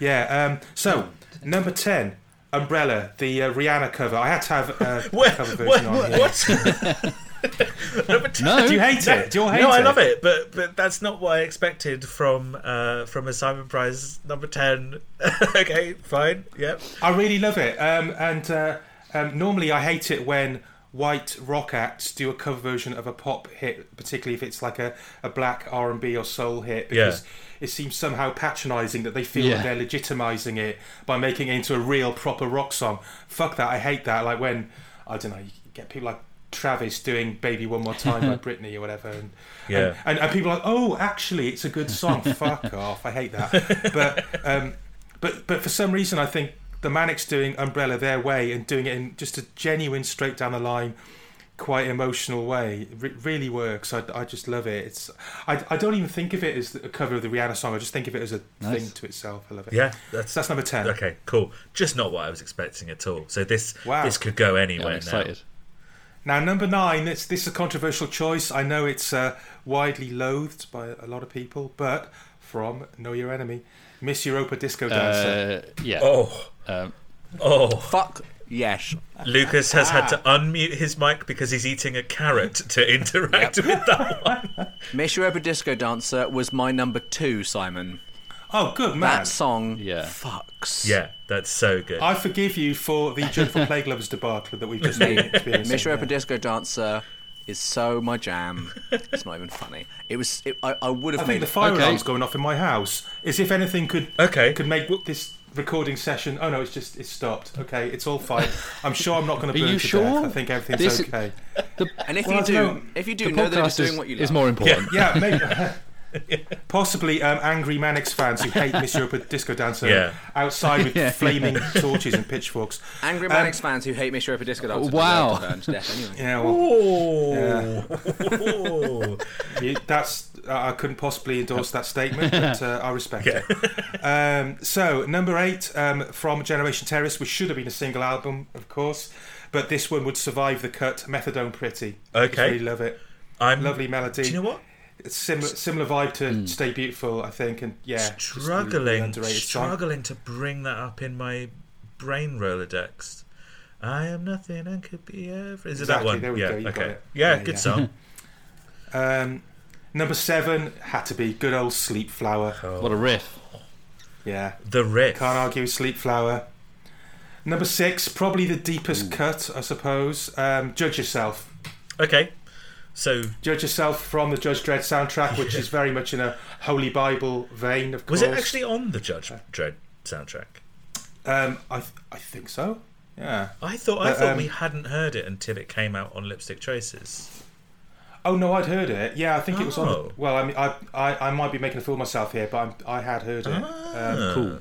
Yeah. so number ten, Umbrella, the uh, Rihanna cover. I had to have uh, a What? cover What? version on here. what? Number 10. No. Do you hate it? Do you all hate it? no, I love it, but but that's not what I expected from uh, from a Simon Price number ten. okay, fine, yep. I really love it. Um, and uh, um, normally I hate it when white rock acts do a cover version of a pop hit, particularly if it's like a, a black R and B or soul hit, because it seems somehow patronising that they feel Yeah. that they're legitimising it by making it into a real proper rock song. Fuck that! I hate that. Like when I don't know, you get people like. Travis doing "Baby One More Time" by Britney or whatever, and, Yeah. and, and people are like, "Oh, actually, it's a good song." Fuck off! I hate that. But um, but but for some reason, I think the Manics doing Umbrella their way and doing it in just a genuine, straight down the line, quite emotional way It really works. I, I just love it. It's I, I don't even think of it as a cover of the Rihanna song. I just think of it as a Nice. thing to itself. I love it. Yeah, that's So that's number ten. okay. Cool. Just not what I was expecting at all. So this Wow. this could go Yeah, anywhere I'm now. excited. Now number nine. This this is a controversial choice. I know it's uh, widely loathed by a lot of people, but from Know Your Enemy, Miss Europa Disco Dancer. Uh, yeah. Oh, Um, oh. Fuck yes. Lucas has had to Ah. unmute his mic because he's eating a carrot to interact with that one. Miss Europa Disco Dancer was my number two, Simon. oh, good man. That song Yeah. fucks. Yeah, that's so good. I forgive you for the Jennifer Plague Lovers debacle that we've just experienced. Miss Europa Disco Dancer is so my jam. It's not even funny. It was. It, I, I would I have think made the it. fire Okay. alarm's going off in my house. As if anything could Okay. could make this recording session. Oh no, it's just it's stopped. Okay, it's all fine. I'm sure I'm not going to Are burn you to sure? death. I think everything's This- okay. And if Well, you do, don't know. if you do know that it's podcast doing what you is love. more important. Yeah, maybe. Possibly um, angry Manics fans who hate Miss Europa Disco Dancer Yeah. outside with Yeah. flaming torches and pitchforks. Angry Um, Manics fans who hate Miss Europa Disco Dancer. Wow. deserve to burn to death anyway. Yeah, well, Oh. you, that's uh, I couldn't possibly endorse that statement, but uh, I respect Yeah. it. Um, so number eight um, from Generation Terrorists, which should have been a single album, of course, but this one would survive the cut. Methadone Pretty. I Okay. really love it. I'm Lovely melody. Do you know what? It's similar similar vibe to Stay Beautiful, I think, and yeah, just really, really struggling, song. struggling to bring that up in my brain Rolodex. I am nothing and could be everything. Is it that one? there we yeah. go, okay. it. Yeah, Yeah, good yeah. song. Um, number seven had to be good old Sleep Flower. What a riff. Yeah, The riff. can't argue with Sleep Flower. Number six, probably the deepest cut, I suppose. Um, Judge Yourself. Okay. So Judge Yourself from the Judge Dredd soundtrack, which is very much in a Holy Bible vein, of course. was it actually on the Judge Dredd soundtrack? Um, I, th- I think so. Yeah. I thought I But, thought um, we hadn't heard it until it came out on Lipstick Traces. Oh no, I'd heard it. Yeah, I think it was on. Oh. The, well, I mean, I, I I might be making a fool of myself here, but I'm, I had heard it. Um, Ah. Cool.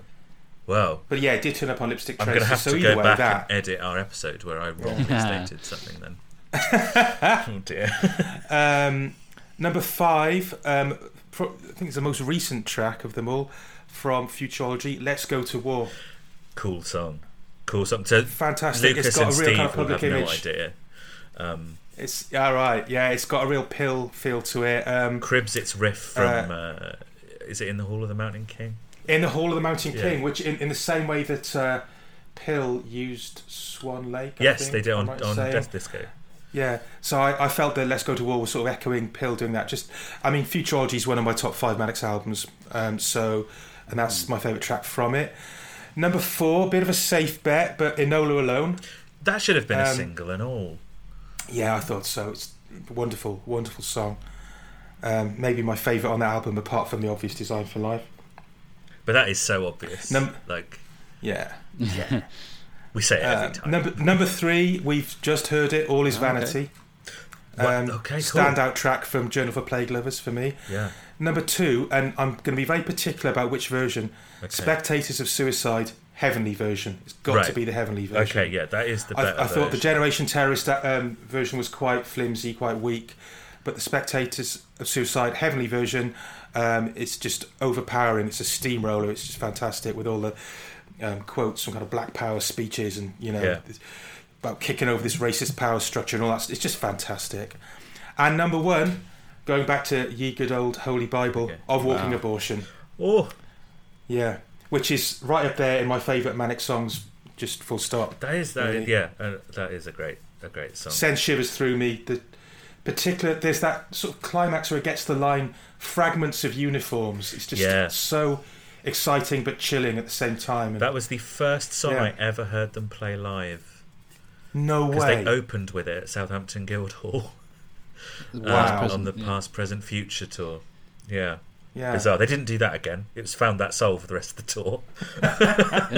Well, but yeah, it did turn up on Lipstick Traces. I'm Traces. going to have so to go way, back that. and edit our episode where I wrongly Yeah. stated something. Then. oh dear. Um, number five, um, pro- I think it's the most recent track of them all from Futurology. Let's go to war. Cool song. Cool song. So Fantastic. Lucas it's got and a real Steve kind of will public have no idea. Um, It's all right. Yeah, it's got a real PiL feel to it. Um, cribs its riff from. Uh, is it in the Hall of the Mountain King? in the Hall of the Mountain Yeah. King, which in, in the same way that uh, PiL used Swan Lake. I yes, think, they did on, I right in on? Death Disco. Yeah, so I, I felt that Let's Go to War was sort of echoing PiL doing that. Just, I mean, Futurology is one of my top five Manics albums, um, so, and that's my favourite track from it. Number four, bit of a safe bet, but Enola Alone. That should have been a Um, single and all. Yeah, I thought so. It's a wonderful, wonderful song. Um, maybe my favourite on that album, apart from the obvious Design for Life. But that is so obvious. Num- like yeah, Yeah. we say it every Uh, time. number number three, we've just heard it. All is Oh, okay. vanity. What? Um, Okay, cool. Standout track from Journal for Plague Lovers for me. yeah. Number two, and I'm going to be very particular about which version. Okay. Spectators of Suicide, heavenly version. It's got to be the heavenly version. Okay, yeah, that is the better I, I thought the. Generation Terrorist um, version was quite flimsy, quite weak, but the Spectators of Suicide Heavenly version, um, it's just overpowering. It's a steamroller. It's just fantastic with all the um, quotes, some kind of Black Power speeches, and you know Yeah. about kicking over this racist power structure and all that. It's just fantastic. And number one, going back to ye good old Holy Bible of walking Wow. abortion, Oh, yeah, which is right up there in my favourite manic songs. Just full stop. that is that. Really? Yeah, uh, that is a great a great song. sends shivers through me. The particular there's that sort of climax where it gets the line fragments of uniforms. It's just Yeah. so exciting but chilling at the same time. And That was the first song Yeah. I ever heard them play live no because way. they opened with it at Southampton Guildhall Wow. um, on the yeah. past, present, future tour. Yeah, yeah. bizarre. They didn't do that again. It was found that soul for the rest of the tour. In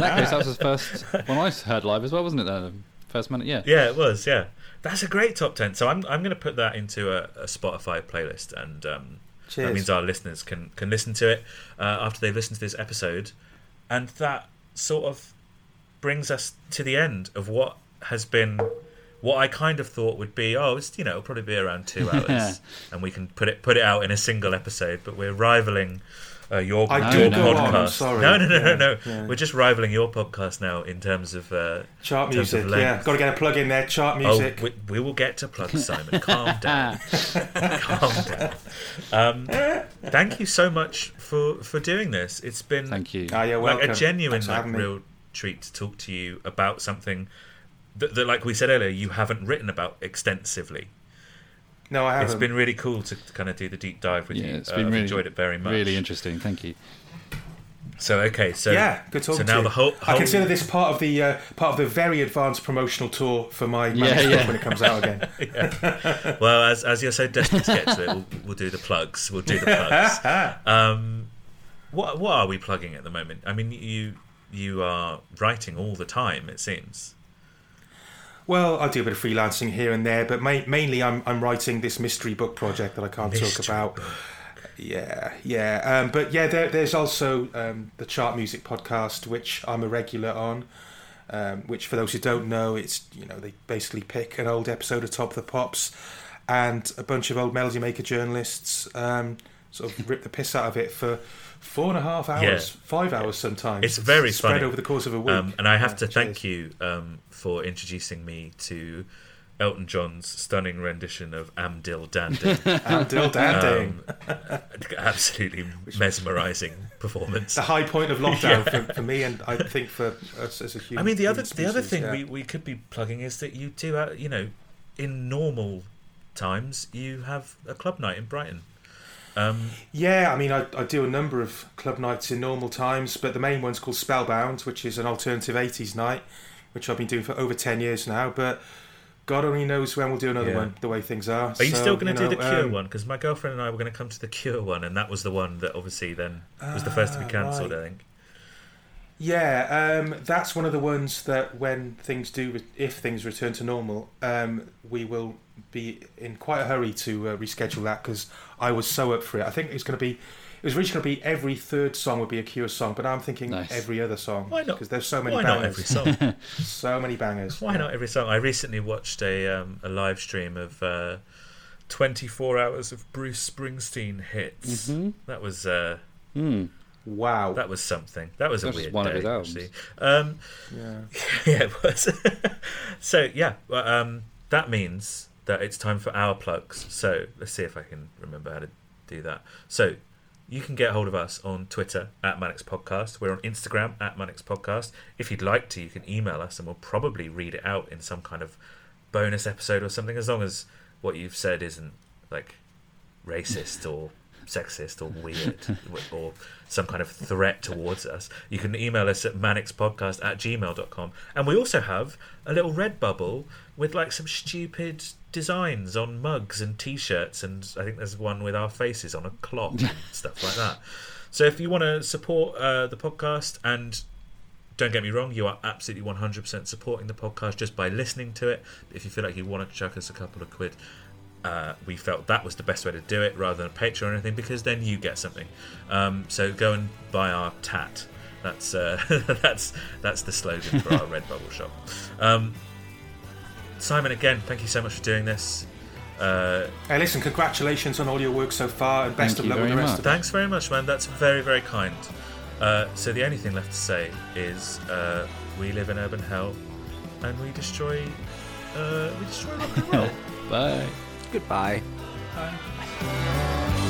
that case, that was his first one I heard live as well, wasn't it? Then first minute, yeah. Yeah, it was. Yeah, that's a great top ten. So I'm I'm going to put that into a, a Spotify playlist, and um, that means our listeners can can listen to it uh, after they've listened to this episode, and that sort of brings us to the end of what has been. What I kind of thought would be, oh, it's you know, it'll probably be around two hours, and we can put it put it out in a single episode. But we're rivaling uh, your, I do your go podcast. on, I'm sorry. No, no, no, no, Yeah, no. yeah. We're just rivaling your podcast now in terms of uh, Chart in terms of music, yeah. length. Got to get a plug in there. Chart music. Oh, we, we will get to plugs, Simon. Calm down. Calm down. Um, thank you so much for for doing this. It's been Thank you. Ah, you're like welcome. a genuine, like having me. real treat to talk to you about something that, that, like we said earlier, you haven't written about extensively. No, I haven't. It's been really cool to kind of do the deep dive with Yeah, you. it's Uh, been I've really enjoyed it very much. Really interesting. Thank you. So okay, so yeah, good talking so to now you. the whole, I consider this part of the uh, part of the very advanced promotional tour for my Yeah, manuscript yeah. when it comes out again. well, as as you're so desperate to get to it, we'll, we'll do the plugs. We'll do the plugs. Um, what what are we plugging at the moment? I mean, you you are writing all the time. It seems. Well, I do a bit of freelancing here and there, but ma- mainly I'm I'm writing this mystery book project that I can't Mystery talk about. Yeah, yeah, um, but yeah, there, there's also um, the Chart Music podcast, which I'm a regular on. Um, which, for those who don't know, it's you know they basically pick an old episode of Top of the Pops, and a bunch of old Melody Maker journalists um, sort of rip the piss out of it for four and a half hours, Yeah. five hours sometimes. It's very spread funny. over the course of a week. Um, and I have Yeah, to thank you um, for introducing me to Elton John's stunning rendition of Am Dill Dandin. And Dill Danding. Um, absolutely mesmerising performance. the high point of lockdown for, for me and I think for us as a human. I mean, the other human the other species, thing yeah. we, we could be plugging is that you do, uh, you know, in normal times you have a club night in Brighton. Um, Yeah, I mean, I, I do a number of club nights in normal times, but the main one's called Spellbound, which is an alternative 80s night, which I've been doing for over 10 years now. But God only knows when we'll do another Yeah. one, the way things are. are you So, still going to you do the Cure um, one? Because my girlfriend and I were going to come to the Cure one, and that was the one that obviously then was the first to be Ah, cancelled. right. I think. Yeah, um, that's one of the ones that when things do, re- if things return to normal, um, we will be in quite a hurry to uh, reschedule that because I was so up for it. I think it's going to be, it was originally going to be every third song would be a Cure song, but I'm thinking Nice. every other song. Why not? Because there's so many Why not bangers. every song? So many bangers. Why not every song? I recently watched a um, a live stream of uh, 24 hours of Bruce Springsteen hits. Mhm. That was uh, Hmm. Wow. that was something. That was a weird one of day, his albums. actually. Um, yeah. yeah, it was. so yeah, um, that means that it's time for our plugs. So let's see if I can remember how to do that. So you can get hold of us on Twitter at Manix Podcast. We're on Instagram at Manix Podcast. If you'd like to, you can email us, and we'll probably read it out in some kind of bonus episode or something. As long as what you've said isn't like racist or sexist or weird or some kind of threat towards us, you can email us at manixpodcast at gmail.com. And we also have a little red bubble with like some stupid designs on mugs and t shirts. And I think there's one with our faces on a clock and stuff like that. So if you want to support uh, the podcast and don't get me wrong, you are absolutely 100% supporting the podcast just by listening to it. If you feel like you want to chuck us a couple of quid, uh, we felt that was the best way to do it rather than a Patreon or anything because then you get something. Um, so go and buy our tat That's uh, that's that's the slogan for our Redbubble shop. Um, Simon, again, thank you so much for doing this. Uh, Hey, listen, congratulations on all your work so far, and best of luck with the rest much. of it. thanks very much, man. That's very very kind. Uh, so the only thing left to say is uh, we live in urban hell, and we destroy uh, we destroy rock and roll. Bye. Goodbye. Bye.